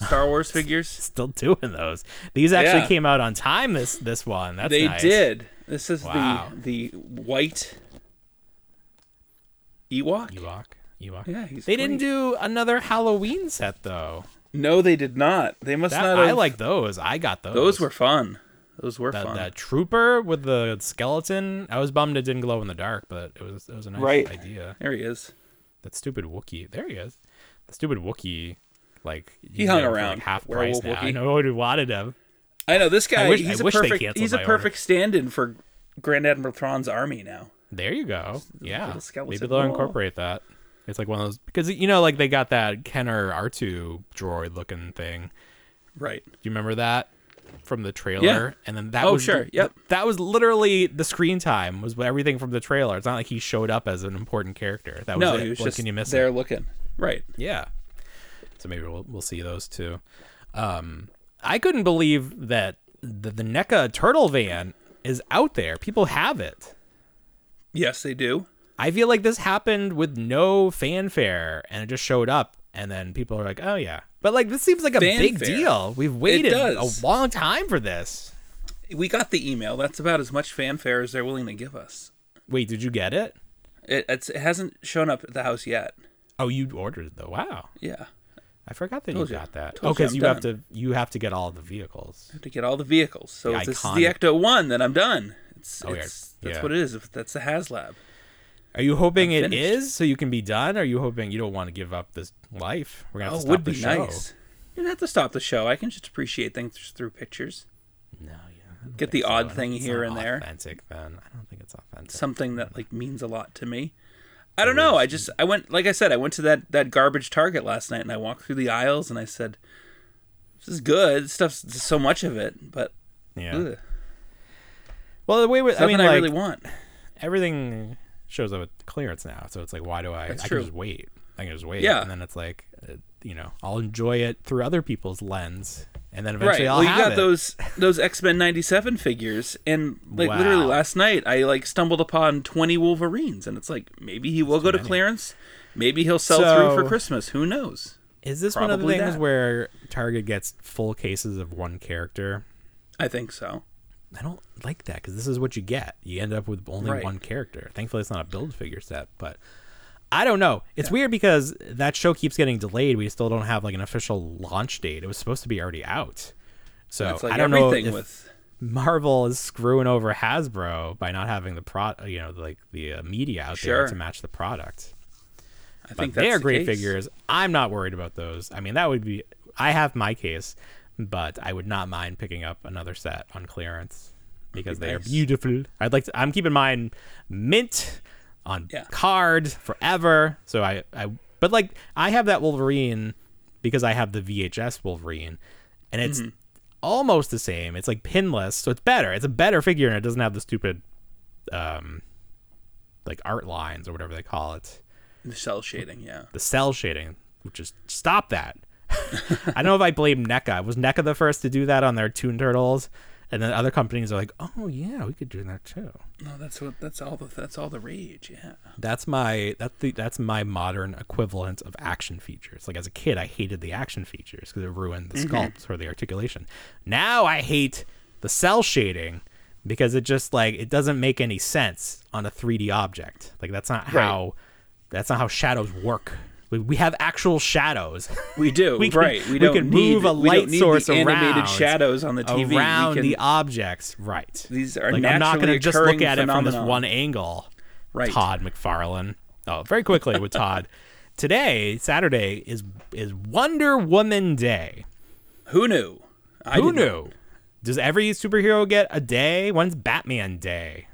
Star Wars figures? Still doing those. These actually Yeah. came out on time. This this one. That's they nice. did. This is Wow. the the white Ewok. Ewok. Ewok. Yeah, he's they didn't do another Halloween set though. No, they did not. They must That, not. I like those. I got those. those. Were fun. Those were the, fun. That trooper with the skeleton. I was bummed it didn't glow in the dark, but it was it was a nice Right. idea. There he is. That stupid Wookie. There he is. The stupid Wookie. Like He hung get him for, around, like half price werewolf now. I know who wanted him. I know this guy. wish- he's I a wish perfect. canceled He's a my order. perfect stand-in for Grand Admiral Thrawn's army now. There you go. Yeah. Maybe they'll incorporate that. It's like one of those because you know, like they got that Kenner R two droid looking thing. Right. Do you remember that from the trailer? Yeah. And then that Oh, was sure. Yep. That was literally the screen time was everything from the trailer. It's not like he showed up as an important character. That was No, it. he was just you miss there it. looking. Right. Yeah. So maybe we'll we'll see those too. Um, I couldn't believe that the, the NECA turtle van is out there. People have it. Yes, they do. I feel like this happened with no fanfare and it just showed up and then people are like, "Oh yeah." But like this seems like a big deal. We've waited a long time for this. We got the email. That's about as much fanfare as they're willing to give us. Wait, did you get it? It, it's, it hasn't shown up at the house yet. Oh, you ordered it though. Wow. Yeah. I forgot that Told you you. got that. Told oh, because I'm you have to you have to get all the vehicles. I have to get all the vehicles. So The if this is the Ecto one, then I'm done. It's, Oh, yeah. it's that's Yeah. what it is. That's the HasLab. Are you hoping I'm it is finished. so you can be done? Or are you hoping you don't want to give up this life? We're gonna have Oh, to stop would the be show. nice. You don't have to stop the show. I can just appreciate things through pictures. No, yeah. Get the so. Odd thing here and there. Authentic, then I don't think it's authentic. Something that like means a lot to me. I don't know. I just I went like I said. I went to that that garbage Target last night and I walked through the aisles and I said, "This is good. This stuff's so much of it, but yeah. ugh, Well, the way I mean, I, like really want." everything shows up at clearance now, so it's like, why do I? That's I true. can just wait. I can just wait. Yeah. And then it's like, uh, you know, I'll enjoy it through other people's lens, and then eventually Right. I'll Well, you got it. those those X Men '97 figures, and like literally last night, I like stumbled upon 20 Wolverines, and it's like maybe he will go to many. clearance, maybe he'll sell through for Christmas. Who knows? Is this one of the things that. where Target gets full cases of one character? I think so. I don't like that because this is what you get. You end up with only Right. one character. Thankfully, it's not a build figure set, but I don't know. It's weird because that show keeps getting delayed. We still don't have like an official launch date. It was supposed to be already out. So like I don't know if with Marvel is screwing over Hasbro by not having the pro, you know, like the uh, media out there to match the product. I But think they are great case. figures. I'm not worried about those. I mean, that would be. I have my case, but I would not mind picking up another set on clearance because they are beautiful. I'd like to. I'm keeping mine mint on Yeah. card forever. So I, I, but like I have that Wolverine because I have the VHS Wolverine, and it's Mm-hmm. almost the same. It's like pinless, so it's better. It's a better figure, and it doesn't have the stupid, um, like art lines or whatever they call it The cell shading, yeah. the cell shading, which is stop that. I don't know if I blame NECA. Was NECA the first to do that on their Toon Turtles? And then other companies are like, "Oh yeah, we could do that too." No, that's what that's all the that's all the rage, yeah. That's my that's the that's my modern equivalent of action features. Like as a kid, I hated the action features because it ruined the mm-hmm. sculpts or the articulation. Now I hate the cell shading because it just like it doesn't make any sense on a 3D object. Like that's not how that's not how shadows work. We, we have actual shadows. We do, We can- right. We, we don't can need, move a light source the animated shadows on the TV. around can, the objects, right? These are like I'm not gonna just look at it from this one angle. Right. Todd McFarlane. Oh, very quickly with Todd. Today, Saturday is is Wonder Woman Day. Who knew? I Who didn't know. knew? Does every superhero get a day? When's Batman Day?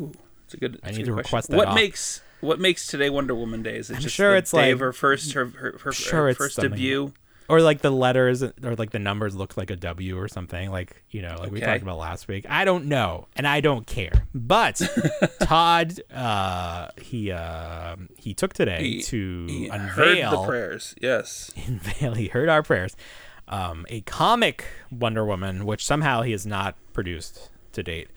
Ooh, It's a good. I need to question. request that What off. makes what makes today Wonder Woman Day? Is it I'm just sure it's day like- her first her her, her, sure her first debut? Or like the letters or like the numbers look like a W or something. Like, you know, like we talked about last week. I don't know. And I don't care. But Todd uh he uh he took today He- to He unveil heard the prayers. Yes. unveil he heard our prayers um, a comic wonder woman which somehow he has not produced to date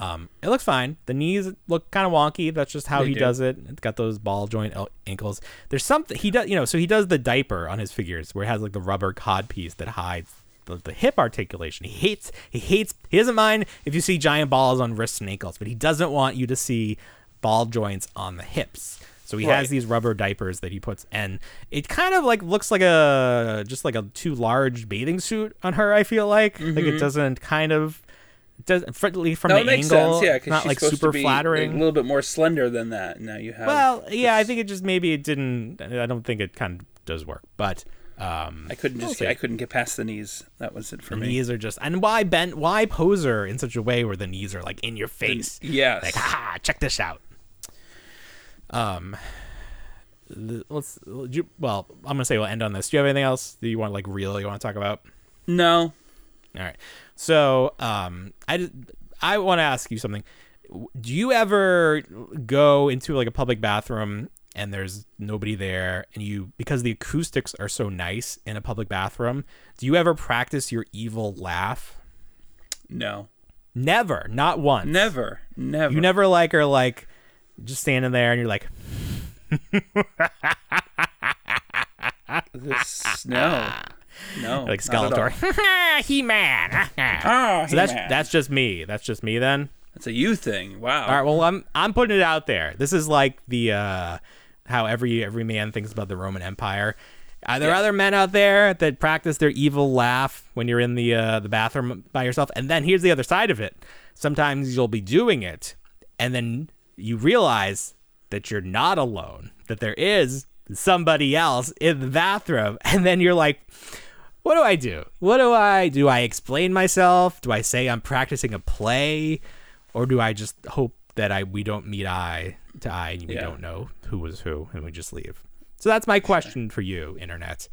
um, it looks fine. The knees look kind of wonky. That's just how They he do. does it. It's got those ball joint ankles. There's something he does you know so he does the diaper on his figures where it has like the rubber cod piece that hides the, the hip articulation. He hates he hates he doesn't mind if you see giant balls on wrists and ankles but he doesn't want you to see ball joints on the hips. So he Right. has these rubber diapers that he puts, and it kind of like looks like a just like a too large bathing suit on her. I feel like. Like it doesn't kind of it doesn't from No, the it makes angle. sense. Yeah, because not she's like supposed super to be flattering. a little bit more slender than that. Now you have. well, yeah, I think it just maybe it didn't. I don't think it kind of does work, but um, I couldn't just. I couldn't get past the knees. That was it for the me. knees are just and why bend? Why pose her in such a way where the knees are like in your face? Yes. like ha check this out um let's you- well i'm gonna say we'll end on this do you have anything else that you want like really want to talk about no. all right so um i i want to ask you something do you ever go into like a public bathroom and there's nobody there and you because the acoustics are so nice in a public bathroom do you ever practice your evil laugh No. never not once Never. Never. You never like are like just standing there and you're like, This, no. No. like not at. Skeletor, He Man. Ah, so that's He-Man. that's just me. That's just me then. That's a you thing. Wow. All right. Well, I'm I'm putting it out there. This is like the uh, how every every man thinks about the Roman Empire. Are there Yeah. other men out there that practice their evil laugh when you're in the uh, the bathroom by yourself? And then here's the other side of it. Sometimes you'll be doing it, and then you realize that you're not alone. That there is somebody else in the bathroom, and then you're like, "What do I do? What do I do? I explain myself? Do I say I'm practicing a play, or do I just hope that I we don't meet eye to eye and we Yeah. don't know who was who and we just leave?" So that's my question for you, internet.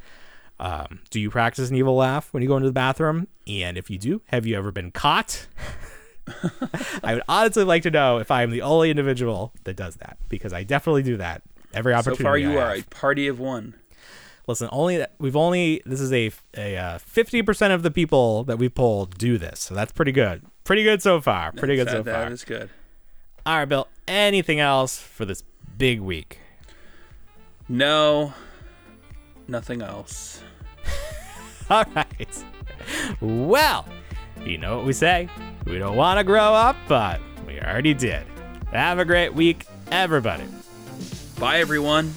Um, do you practice an evil laugh when you go into the bathroom? And if you do, have you ever been caught? I would honestly like to know if I am the only individual that does that because I definitely do that every so opportunity. far, you are a party of one. Listen, only we've only this is a a uh, fifty percent of the people that we polled do this, so that's pretty good. Pretty good so far. Pretty good that, so That far. is good. All right, Bill. Anything else for this big week? No. Nothing else. All right. Well, you know what we say. We don't want to grow up, but we already did. Have a great week, everybody. Bye, everyone.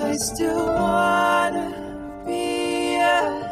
I still wanna be a.